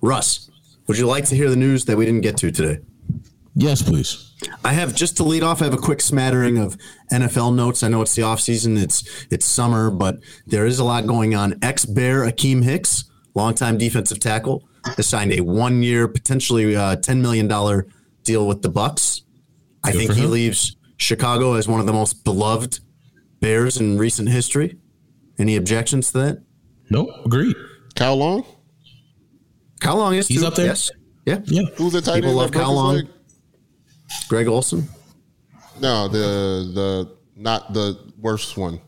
Russ, would you like to hear the news that we didn't get to today? Yes, please. I have just to lead off. I have a quick smattering of NFL notes. I know it's the off season. It's it's summer, but there is a lot going on. Ex Bear Akiem Hicks, longtime defensive tackle, has signed a one year, potentially uh, ten million dollar deal with the Bucs. I think he leaves Chicago as one of the most beloved Bears in recent history. Any objections to that? Nope. Agreed. Kyle Long. Kyle Long is He's too. up there? Yes. Yeah. Yeah. Who's the tight People end? love that Kyle Long. leg? Greg Olsen. No, the the not the worst one.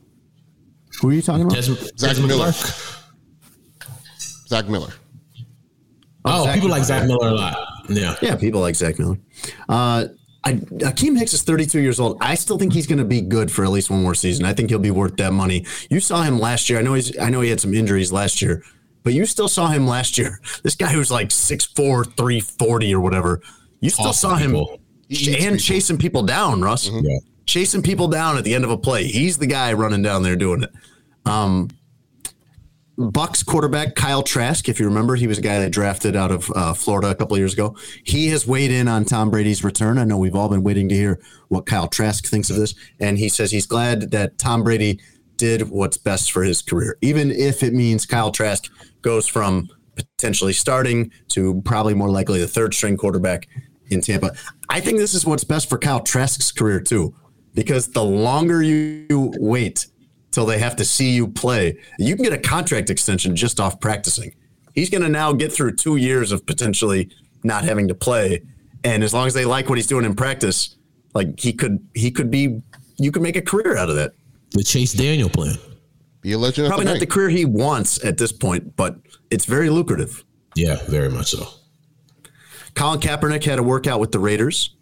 Who are you talking about? Des- Zach Desmond Miller. Clark. Zach Miller. Oh, Zach people like Zach Miller a lot. Yeah. Yeah, people like Zach Miller. Uh, I, Akiem Hicks is 32 years old. I still think he's going to be good for at least one more season. I think he'll be worth that money. You saw him last year. I know he's. I know he had some injuries last year, but you still saw him last year. This guy who's like 6'4", 340 or whatever. You still Awesome saw him people. And chasing people down, Russ. Yeah. Chasing people down at the end of a play. He's the guy running down there doing it. Um, Bucs quarterback Kyle Trask, if you remember, he was a guy that drafted out of uh, Florida a couple of years ago. He has weighed in on Tom Brady's return. I know we've all been waiting to hear what Kyle Trask thinks of this, and he says he's glad that Tom Brady did what's best for his career, even if it means Kyle Trask goes from potentially starting to probably more likely the third string quarterback in Tampa. I think this is what's best for Kyle Trask's career too, because the longer you wait till they have to see you play, you can get a contract extension just off practicing. He's going to now get through two years of potentially not having to play, and as long as they like what he's doing in practice, like he could he could be you could make a career out of that. The Chase Daniel plan. Be a legend. Probably at not the the career he wants at this point, but it's very lucrative. Yeah, very much so. Colin Kaepernick had a workout with the Raiders.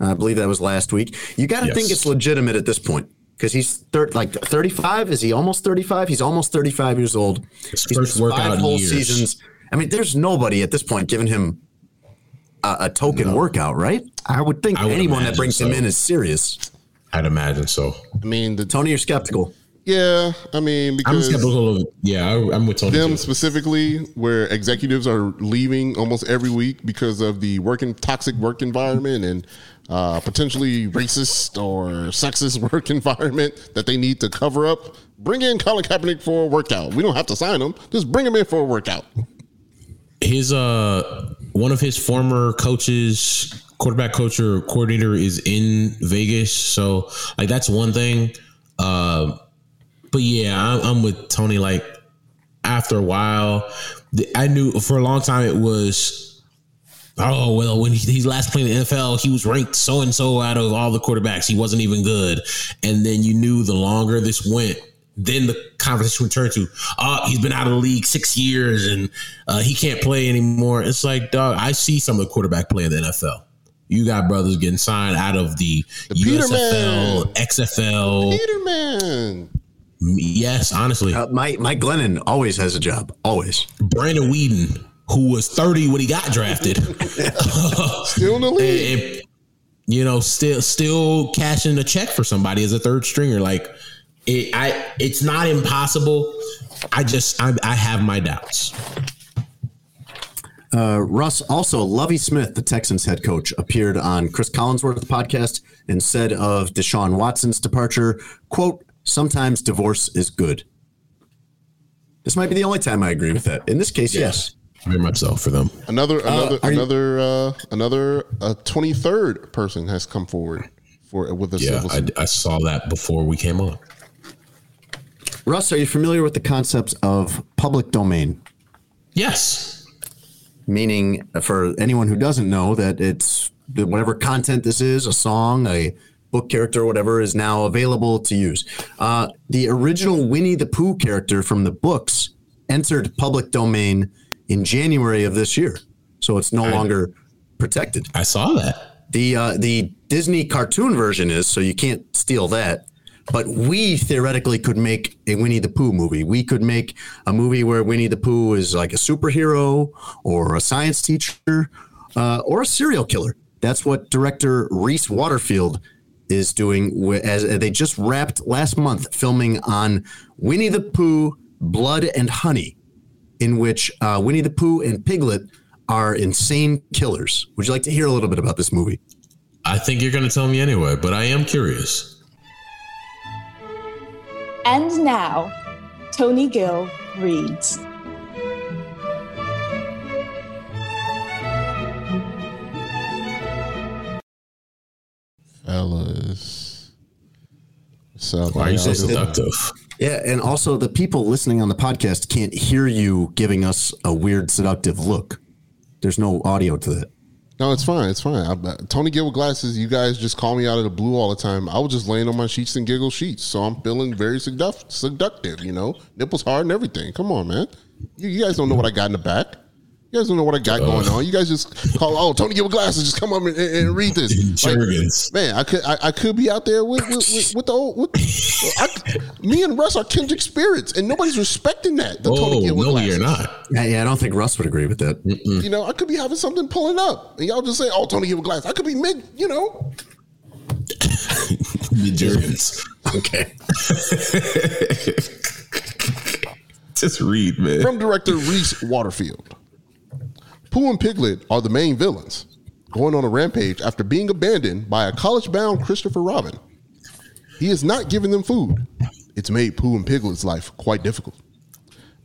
I believe that was last week. You got to Yes. think it's legitimate at this point because he's thir- like 35. Is he almost 35? He's almost 35 years old. His He's first missed workout five in whole years. seasons. I mean, there's nobody at this point giving him a, a token no. workout, right? I would think I would anyone that brings so. him in is serious. I'd imagine so. I mean, the, Tony, you're skeptical. Yeah, I mean, because I'm skeptical. Of, yeah, I, am with Tony. Them too. specifically, where executives are leaving almost every week because of the working toxic work environment and uh, potentially racist or sexist *laughs* work environment that they need to cover up. Bring in Colin Kaepernick for a workout. We don't have to sign him. Just bring him in for a workout. His uh, one of his former coaches, quarterback coach or coordinator, is in Vegas. So like that's one thing. Uh, but yeah, I'm, I'm with Tony. Like after a while, I knew for a long time it was oh well when he, he's last playing the NFL he was ranked so and so out of all the quarterbacks he wasn't even good and then you knew the longer this went then the conversation would turn to oh he's been out of the league six years and uh, he can't play anymore it's like dog I see some of the quarterback play in the NFL you got brothers getting signed out of the, the USFL, XFL. Peterman. Yes, honestly. Uh, Mike Mike Glennon always has a job. Always. Brandon Weeden, who was 30 when he got drafted. *laughs* still in the league. And, you know, still still cashing a check for somebody as a third stringer. Like it I it's not impossible. I just I, I have my doubts. Uh, Russ, also, Lovie Smith, the Texans head coach, appeared on Cris Collinsworth's podcast and said of Deshaun Watson's departure, quote, sometimes divorce is good. This might be the only time I agree with that. In this case, yeah. yes. Very much so for them. Another uh, another uh, another uh, another uh, twenty third person has come forward for with a yeah. I, I saw that before we came on. Russ, are you familiar with the concepts of public domain? Yes. Meaning, for anyone who doesn't know, that it's whatever content this is, a song, a book character, whatever, is now available to use. Uh, the original Winnie the Pooh character from the books entered public domain in January of this year, so it's no I, longer protected. I saw that. The uh, the Disney cartoon version is, so you can't steal that. But we theoretically could make a Winnie the Pooh movie. We could make a movie where Winnie the Pooh is like a superhero or a science teacher uh, or a serial killer. That's what director Rhys Waterfield is doing as they just wrapped last month filming on Winnie the Pooh Blood and Honey, in which uh, Winnie the Pooh and Piglet are insane killers. Would you like to hear a little bit about this movie? I think you're going to tell me anyway, but I am curious. And now, Tony Gill reads. Fellas. So why are you so seductive? Yeah, and also the people listening on the podcast can't hear you giving us a weird seductive look. There's no audio to that. No, it's fine. It's fine. I, uh, Tony Gill with glasses. You guys just call me out of the blue all the time. I was just laying on my sheets and giggle sheets, so I'm feeling very seductive. Seductive, you know, nipples hard and everything. Come on, man. You, you guys don't know what I got in the back. You guys don't know what I got uh, going on. You guys just call, oh, Tony, give me glasses. Just come up and, and read this. *laughs* Like, man, I could I, I, could be out there with with, with, with the old. With, I, me and Russ are kindred spirits, and nobody's respecting that. The oh, Tony no, glasses. you're not. Yeah, yeah, I don't think Russ would agree with that. Mm-mm. You know, I could be having something pulling up, and y'all just say, "Oh, Tony, give a glass." I could be mid. You know. *laughs* the Jergens. Okay. *laughs* just read, man. From director Rhys Waterfield. Pooh and Piglet are the main villains, going on a rampage after being abandoned by a college bound Christopher Robin. He is not giving them food. It's made Pooh and Piglet's life quite difficult.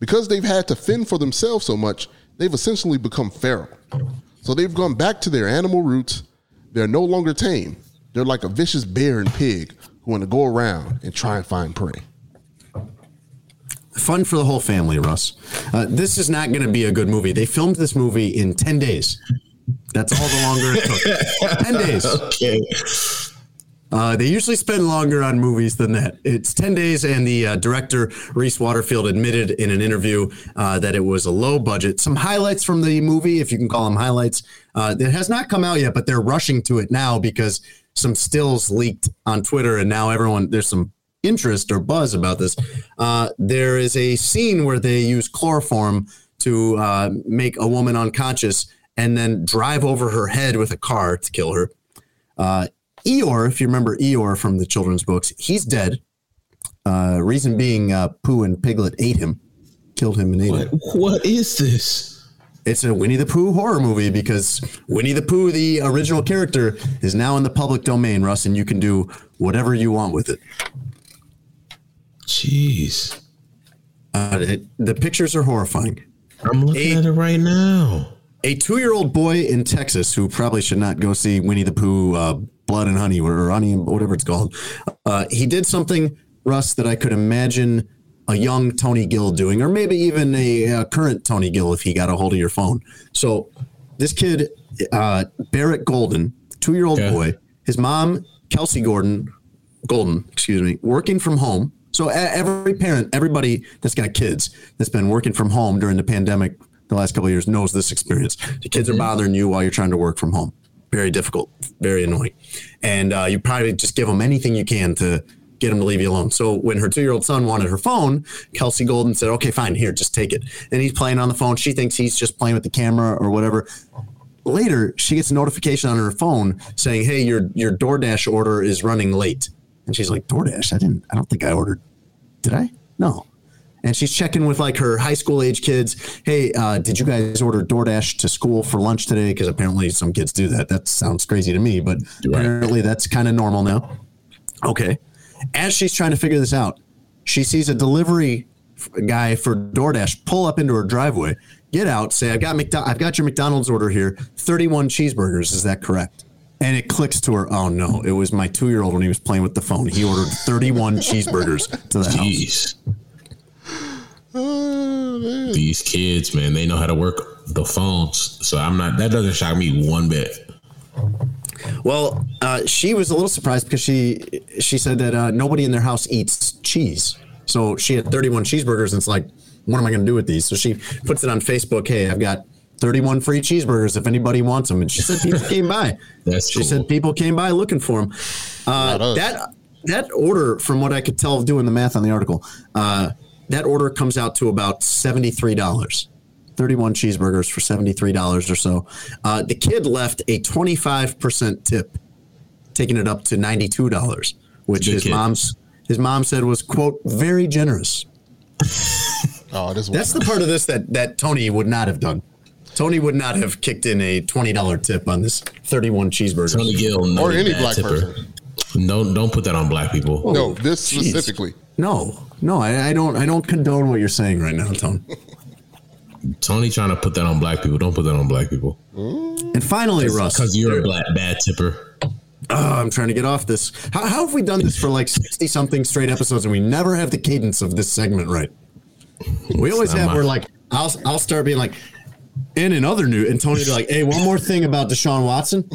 Because they've had to fend for themselves so much, they've essentially become feral. So they've gone back to their animal roots. They're no longer tame. They're like a vicious bear and pig who want to go around and try and find prey. Fun for the whole family, Russ. Uh, this is not going to be a good movie. They filmed this movie in 10 days. That's all the longer it took. *laughs* 10 days. Okay. Uh, they usually spend longer on movies than that. It's 10 days, and the uh, director, Rhys Waterfield, admitted in an interview uh, that it was a low budget. Some highlights from the movie, if you can call them highlights, uh, that has not come out yet, but they're rushing to it now because some stills leaked on Twitter, and now everyone, there's some interest or buzz about this. Uh, there is a scene where they use chloroform to uh, make a woman unconscious and then drive over her head with a car to kill her. Uh, Eeyore, if you remember Eeyore from the children's books, he's dead. Uh, reason being, uh, Pooh and Piglet ate him, killed him and ate What, him. what is this? It's a Winnie the Pooh horror movie because Winnie the Pooh, the original character, is now in the public domain, Russ, and you can do whatever you want with it. Jeez. Uh, it- the pictures are horrifying. I'm looking at it right now. A two-year-old boy in Texas who probably should not go see Winnie the Pooh, uh, Blood and Honey, or Honey, whatever it's called. Uh, he did something, Russ, that I could imagine a young Tony Gill doing, or maybe even a, uh current Tony Gill if he got a hold of your phone. So, this kid, uh, Barrett Golden, two-year-old boy, his mom, Kelsey Gordon, Golden, excuse me, working from home. So every parent, everybody that's got kids that's been working from home during the pandemic the last couple of years knows this experience. The kids are bothering you while you're trying to work from home. Very difficult, very annoying, and uh, you probably just give them anything you can to get them to leave you alone. So when her two-year-old son wanted her phone, Kelsey Golden said, "Okay, fine, here, just take it." And he's playing on the phone. She thinks he's just playing with the camera or whatever later she gets a notification on her phone saying hey your your DoorDash order is running late and she's like DoorDash? I didn't I don't think I ordered. Did I? No. And she's checking with like her high school age kids. Hey uh, did you guys order DoorDash to school for lunch today? Because apparently some kids do that. That sounds crazy to me but apparently that's kind of normal now. Okay. As she's trying to figure this out she sees a delivery guy for DoorDash pull up into her driveway, get out, say, "I've got McDo- I've got your McDonald's order here, 31 cheeseburgers. Is that correct?" And it clicks to her. Oh no, it was my two year old when he was playing with the phone. He ordered 31 *laughs* cheeseburgers to the house. Jeez. These kids, man, they know how to work the phones. So I'm not. That doesn't shock me one bit. Well, uh, she was a little surprised because she she said that uh, nobody in their house eats cheese. So she had 31 cheeseburgers, and it's like, what am I going to do with these? So she puts it on Facebook. Hey, I've got 31 free cheeseburgers if anybody wants them. And she said people came by. *laughs* That's she said people came by looking for them. Uh, that that order, from what I could tell doing the math on the article, uh, that order comes out to about seventy three dollars. 31 cheeseburgers for $73 or so. Uh, the kid left a 25% tip, taking it up to $92, which his kid. mom's his mom said was quote very generous. *laughs* Oh, That's the part of this that that Tony would not have done. Tony would not have kicked in a $20 tip on this thirty one cheeseburger. Tony Gill, no Or any bad black tipper. person. No, don't put that on black people. Oh, no, this jeez. specifically. No, no, I, I don't I don't condone what you're saying right now, Tony. Tony trying to put that on black people. Don't put that on black people. Mm. And finally, Russ, because you're a black bad tipper. Oh, I'm trying to get off this. How, how have we done this for like 60 something straight episodes and we never have the cadence of this segment right? *laughs* We always have, my- we're like, I'll, I'll start being like, in and other news, and Tony be like, hey, one more thing about Deshaun Watson. *laughs*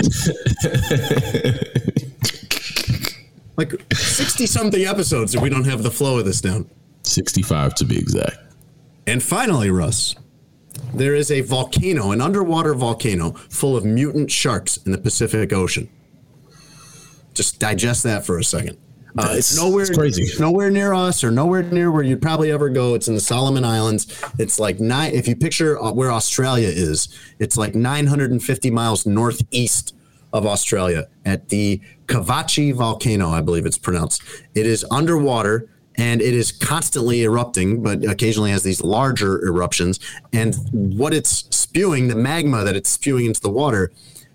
like 60 something episodes and we don't have the flow of this down. 65 to be exact. And finally, Russ, there is a volcano, an underwater volcano full of mutant sharks in the Pacific Ocean. Just digest that for a second. Uh, it's nowhere, it's crazy. nowhere near us, or nowhere near where you'd probably ever go. It's in the Solomon Islands. It's like nine. If you picture uh, where Australia is, it's like 950 miles northeast of Australia at the Kavachi volcano, I believe it's pronounced. It is underwater and it is constantly erupting, but occasionally has these larger eruptions. And what it's spewing, the magma that it's spewing into the water,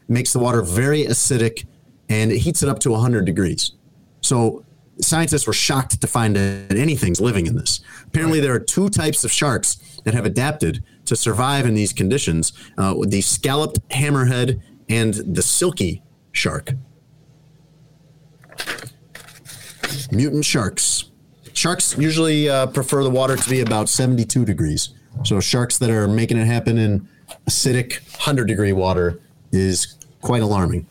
makes the water very acidic and it heats it up to 100 degrees. So scientists were shocked to find that anything's living in this. Apparently, there are two types of sharks that have adapted to survive in these conditions uh, the scalloped hammerhead and the silky shark. Mutant sharks. Sharks usually uh, prefer the water to be about 72 degrees. So, sharks that are making it happen in acidic 100 degree water is quite alarming.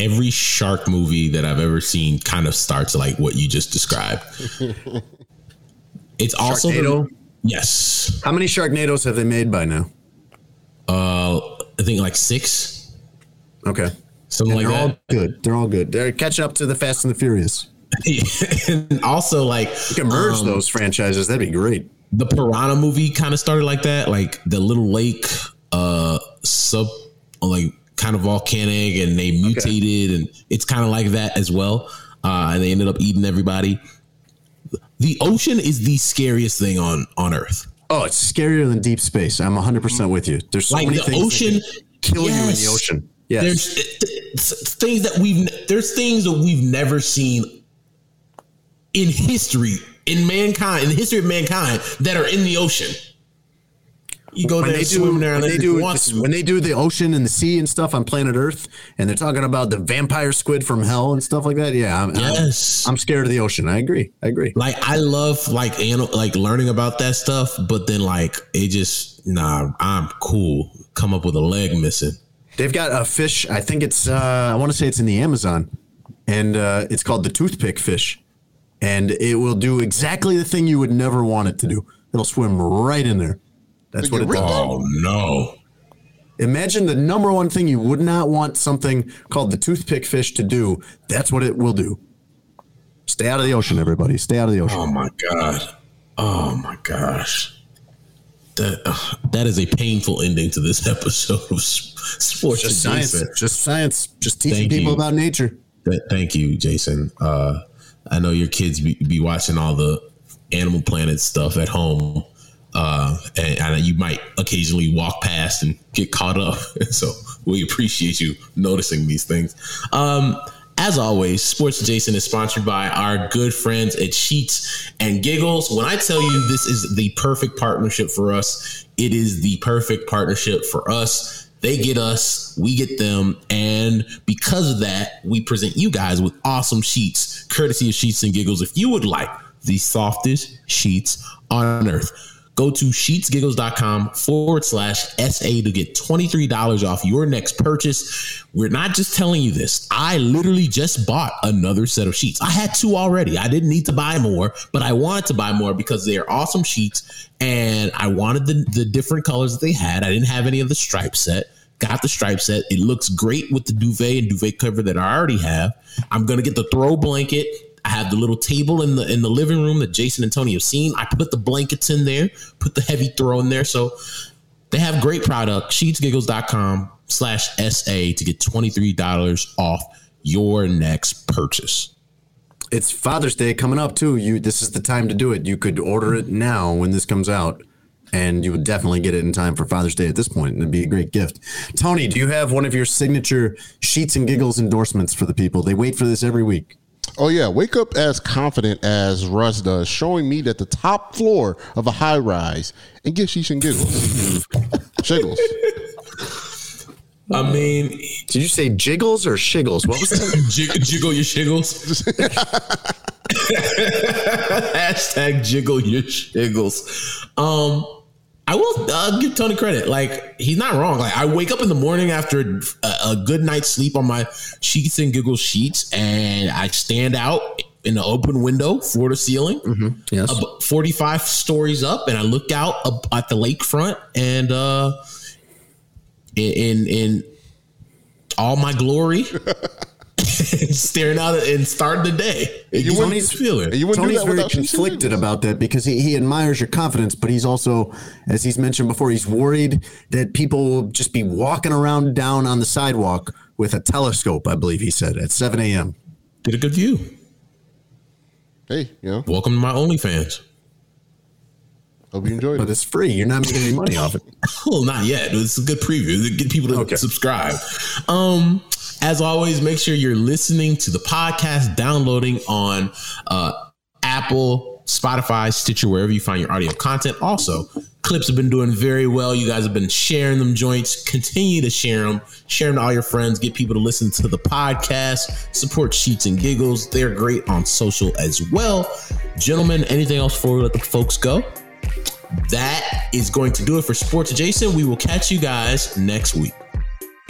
Every shark movie that I've ever seen kind of starts like what you just described. It's also the- yes. How many Sharknadoes have they made by now? Uh, I think like six, Okay. something And like they're that. all good. They're all good. They're catching up to the Fast and the Furious. *laughs* and also like you can merge um, those franchises. That'd be great. The Piranha movie kind of started like that, like the little lake, uh, sub, like kind of volcanic, and they mutated, and it's kind of like that as well. Uh, and they ended up eating everybody. The ocean is the scariest thing on on Earth. Oh, it's scarier than deep space. I'm 100 percent with you. There's so like many the things ocean kill you in the ocean. Yes. There's uh, things that we've there's things that we've never seen in history in mankind in the history of mankind that are in the ocean. You go there, swim there, when and they do when they do the ocean and the sea and stuff on planet Earth, and they're talking about the vampire squid from hell and stuff like that. Yeah, I'm, yes, I'm, I'm scared of the ocean. I agree. I agree. Like I love like animal, like learning about that stuff, but then like it just nah. I'm cool. Come up with a leg missing. They've got a fish. I think it's. Uh, I want to say it's in the Amazon, and uh, it's called the toothpick fish, and it will do exactly the thing you would never want it to do. It'll swim right in there. That's what it does. Oh no! Imagine the number one thing you would not want something called the toothpick fish to do. That's what it will do. Stay out of the ocean, everybody. Stay out of the ocean. Oh my god! Oh my gosh! That uh, that is a painful ending to this *laughs* episode of Sports Just Adjacent. science. Just science. Just teaching Thank people you. about nature. Th- Thank you, Jason. Uh, I know your kids be, be watching all the Animal Planet stuff at home, uh, and, and you might occasionally walk past and get caught up. *laughs* so we appreciate you noticing these things. Um, as always, Sports Adjacent is sponsored by our good friends at Sheets and Giggles. When I tell you this is the perfect partnership for us, it is the perfect partnership for us. They get us, we get them, and because of that, we present you guys with awesome sheets, courtesy of Sheets and Giggles. If you would like the softest sheets on earth, go to sheetsgiggles.com forward slash SA to get $23 off your next purchase. We're not just telling you this. I literally just bought another set of sheets. I had two already. I didn't need to buy more, but I wanted to buy more because they are awesome sheets and I wanted the, the different colors that they had. I didn't have any of the stripe set. Got the stripe set. It looks great with the duvet and duvet cover that I already have. I'm gonna get the throw blanket. I have the little table in the in the living room that Jason and Tony have seen. I put the blankets in there, put the heavy throw in there. So they have great product. Sheetsgiggles.com slash SA to get $23 off your next purchase. It's Father's Day coming up too. You this is the time to do it. You could order it now when this comes out, and you would definitely get it in time for Father's Day at this point, and it'd be a great gift. Tony, do you have one of your signature sheets and giggles endorsements for the people? They wait for this every week. Oh yeah, wake up as confident as Russ does, showing me that the top floor of a high rise and get sheesh and giggles. *laughs* Shiggles. I mean, did you say jiggles or shiggles? What was that? *laughs* Jig- jiggle your shiggles. *laughs* Hashtag jiggle your shiggles. Um, I will uh, give Tony credit. Like he's not wrong. Like I wake up in the morning after a, a good night's sleep on my sheets and giggles sheets, and I stand out in the open window, floor to ceiling, yes, ab- forty-five stories up, and I look out up at the lakefront, and uh, in in, in all my glory. *laughs* *laughs* staring out and starting the day. It gives me Tony's this feeling. Tony's very conflicted about that because he, he admires your confidence, but he's also, as he's mentioned before, he's worried that people will just be walking around down on the sidewalk with a telescope, I believe he said, at 7 a.m. Get a good view. Hey, you know. Welcome to my OnlyFans. Hope you enjoyed it. But it's free. You're not making any money off it. *laughs* well, not yet. It's a good preview to get people to subscribe. Um, as always, make sure you're listening to the podcast, downloading on uh, Apple, Spotify, Stitcher, wherever you find your audio content. Also, clips have been doing very well. You guys have been sharing them joints. Continue to share them. Share them to all your friends. Get people to listen to the podcast. Support Sheets and Giggles. They're great on social as well. Gentlemen, anything else before we let the folks go? That is going to do it for Sports Adjacent. We will catch you guys next week.